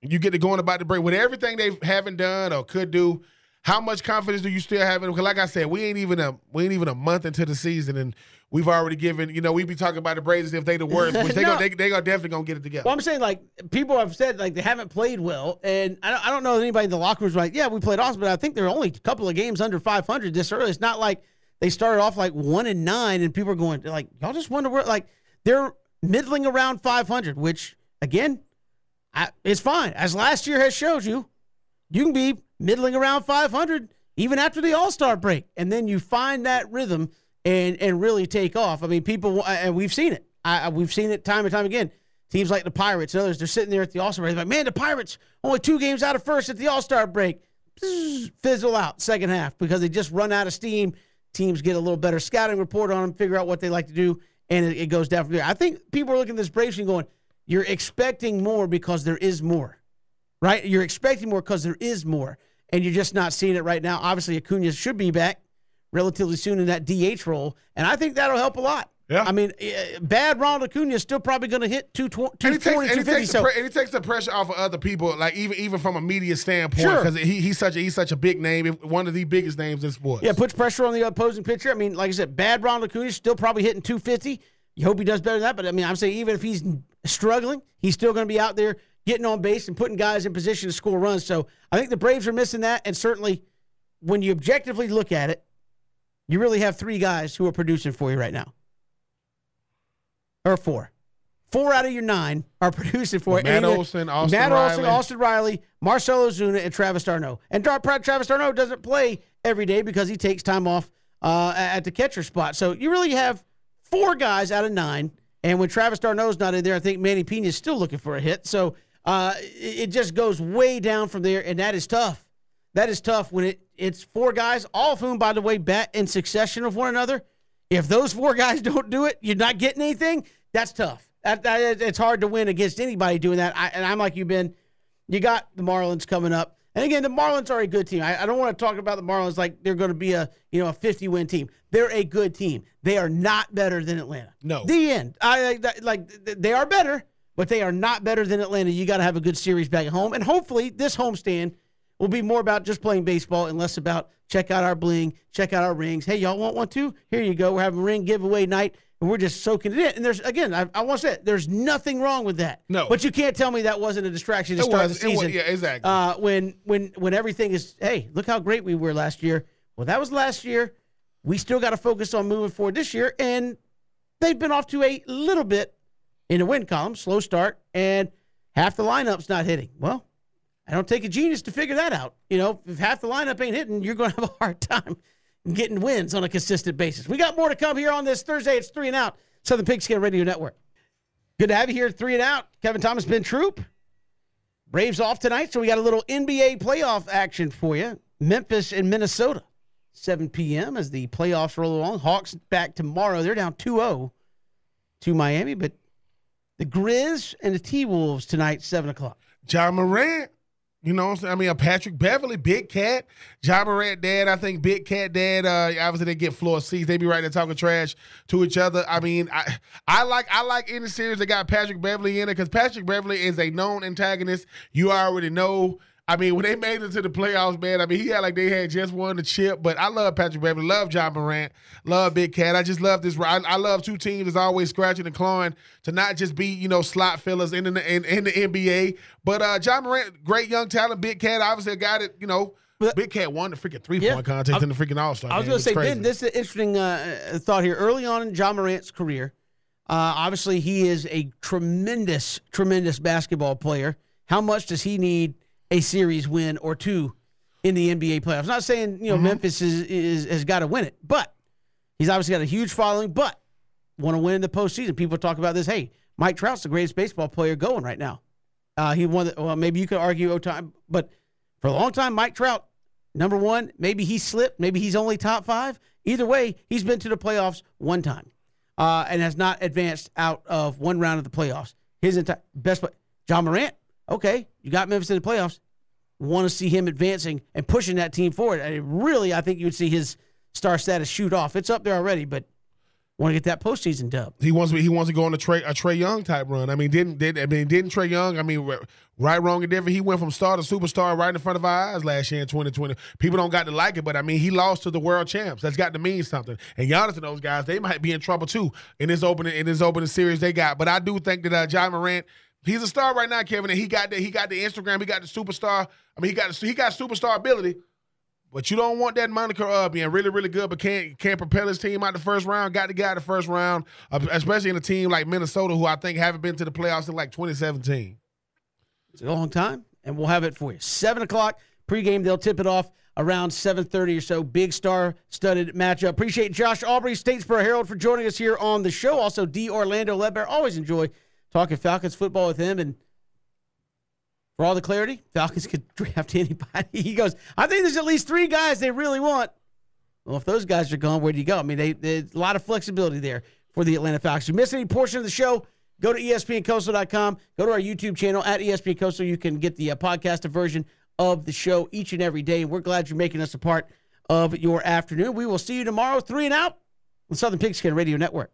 you get to going about the break with everything they haven't done or could do. How much confidence do you still have in? Because, like I said, we ain't even a we ain't even a month into the season, and we've already given. You know, we be talking about the Braves if they the worst, which they (laughs) no. go, they they are definitely gonna get it together. Well, I'm saying like people have said like they haven't played well, and I don't, I don't know anybody in the locker room like, yeah, we played awesome, but I think they're only a couple of games under 500 this early. It's not like they started off like one and nine, and people are going like, y'all just wonder where like they're middling around 500, which again, I, it's fine as last year has showed you. You can be middling around 500 even after the All Star break, and then you find that rhythm and and really take off. I mean, people and we've seen it. I, we've seen it time and time again. Teams like the Pirates and others, they're sitting there at the All Star break, like, man, the Pirates only two games out of first at the All Star break, fizzle out second half because they just run out of steam. Teams get a little better scouting report on them, figure out what they like to do, and it, it goes down from there. I think people are looking at this Braves and going, you're expecting more because there is more right? You're expecting more because there is more, and you're just not seeing it right now. Obviously, Acuna should be back relatively soon in that DH role, and I think that'll help a lot. Yeah. I mean, eh, bad Ronald Acuna is still probably going to hit 220, And he, takes, 240, and, he 250. the So, pre- and he takes the pressure off of other people, like even even from a media standpoint, Sure. because he, he's such a he's such a big name, one of the biggest names in sports. yeah, puts pressure on the opposing pitcher. I mean, like I said, bad Ronald Acuna is still probably hitting 250. You hope he does better than that. But I mean, I'm saying even if he's struggling, he's still going to be out there getting on base and putting guys in position to score runs. So I think the Braves are missing that. And certainly, when you objectively look at it, you really have three guys who are producing for you right now. Or four. Four out of your nine are (laughs) producing for you. Matt either- Olson, Austin Matt Olson, Riley. Austin Riley, Marcell Ozuna, and Travis d'Arnaud. And Travis d'Arnaud doesn't play every day because he takes time off uh, at the catcher spot. So you really have four guys out of nine. And when Travis d'Arnaud's not in there, I think Manny Piña is still looking for a hit. So uh, it just goes way down from there, and that is tough. That is tough when it it's four guys, all of whom, by the way, bet in succession of one another. If those four guys (laughs) don't do it, you're not getting anything. That's tough. That, that it's hard to win against anybody doing that. I, and I'm like you, Ben. You got the Marlins coming up, and again, the Marlins are a good team. I, I don't want to talk about the Marlins like they're going to be a you know a 50 win team. They're a good team. They are not better than Atlanta. No. the end. I like like they are better, but they are not better than Atlanta. You got to have a good series back at home, and hopefully this homestand will be more about just playing baseball and less about check out our bling, check out our rings. Hey, y'all want one too? Here you go. We're having a ring giveaway night, and we're just soaking it in. And there's again, I, I want to say, there's nothing wrong with that. No. but you can't tell me that wasn't a distraction to It start was- the it was- yeah, exactly. Uh, when when when everything is, hey, look how great we were last year. Well, that was last year. We still got to focus on moving forward this year, and they've been off to a little bit in the win column, slow start, and half the lineup's not hitting. Well, I don't take a genius to figure that out. You know, if half the lineup ain't hitting, you're going (laughs) to have a hard time getting wins on a consistent basis. We got more to come here on this Thursday. It's three and out, Southern Pigskin Radio Network. Good to have you here, three and out. Kevin Thomas, Ben Troupe. Braves off tonight, so we got a little NBA playoff action for you. Memphis and Minnesota, 7 p.m. as the playoffs roll along. Hawks back tomorrow. They're down 2 0 to Miami, but the Grizz and the T Wolves tonight, 7 o'clock. Ja Morant. You know what I'm saying? I mean, a Patrick Beverley, Big Cat, John dad. I think Big Cat dad. Uh, obviously, they get floor seats. They be right there talking trash to each other. I mean, I I like I like any series that got Patrick Beverley in it because Patrick Beverley is a known antagonist. You already know. I mean, when they made it to the playoffs, man, I mean, he had like they had just won the chip. But I love Patrick Beverley, love Ja Morant, love Big Cat. I just love this. I, I love two teams that's always scratching and clawing to not just be you know slot fillers in the in, in the NBA. But uh, Ja Morant, great young talent, Big Cat, obviously a guy that you know. But- Big Cat won the freaking three Yeah. point contest in the freaking All Star. I was going to say, Ben, this is an interesting uh, thought here. Early on in Ja Morant's career, uh, obviously he is a tremendous, tremendous basketball player. How much does he need a series win or two in the NBA playoffs? I'm not saying you know Memphis is, is has got to win it, but he's obviously got a huge following. But want to win in the postseason. People talk about this. Hey, Mike Trout's the greatest baseball player going right now. Uh, he won. The, well, maybe you could argue time, but for a long time, Mike Trout, number one. Maybe he slipped. Maybe he's only top five. Either way, he's been to the playoffs one time, uh, and has not advanced out of one round of the playoffs. His entire best play, Ja Morant. Okay, you got Memphis in the playoffs. Want to see him advancing and pushing that team forward. And really, I think you would see his star status shoot off. It's up there already, but want to get that postseason dub. He wants. He wants to go on a Trey a Trae Young type run. I mean, didn't did I mean didn't Trae Young? I mean, right, wrong, and different. He went from star to superstar right in front of our eyes last year in 2020. People don't got to like it, but I mean, he lost to the world champs. That's got to mean something. And Giannis and those guys, they might be in trouble too in this opening in this opening series they got. But I do think that uh, Ja Morant. He's a star right now, Kevin, and he got the he got the Instagram, he got the superstar. I mean, he got he got superstar ability, but you don't want that moniker of being really, really good, but can't can't propel his team out the first round. Got the guy the first round, uh, especially in a team like Minnesota, who I think haven't been to the playoffs in like 2017. It's a long time, and we'll have it for you. Seven o'clock pregame. They'll tip it off around seven thirty or so. Big star-studded matchup. Appreciate Josh Aubrey, Statesboro Herald, for joining us here on the show. Also, D. Orlando Ledbetter. Always enjoy talking Falcons football with him, and for all the clarity, Falcons could (laughs) draft anybody. He goes, I think there's at least three guys they really want. Well, if those guys are gone, where do you go? I mean, they, a lot of flexibility there for the Atlanta Falcons. If you miss any portion of the show, go to ESPNCoastal.com. Go to our YouTube channel at ESPN. You can get the uh, podcast version of the show each and every day. And we're glad you're making us a part of your afternoon. We will see you tomorrow, three and out on Southern Pigskin Radio Network.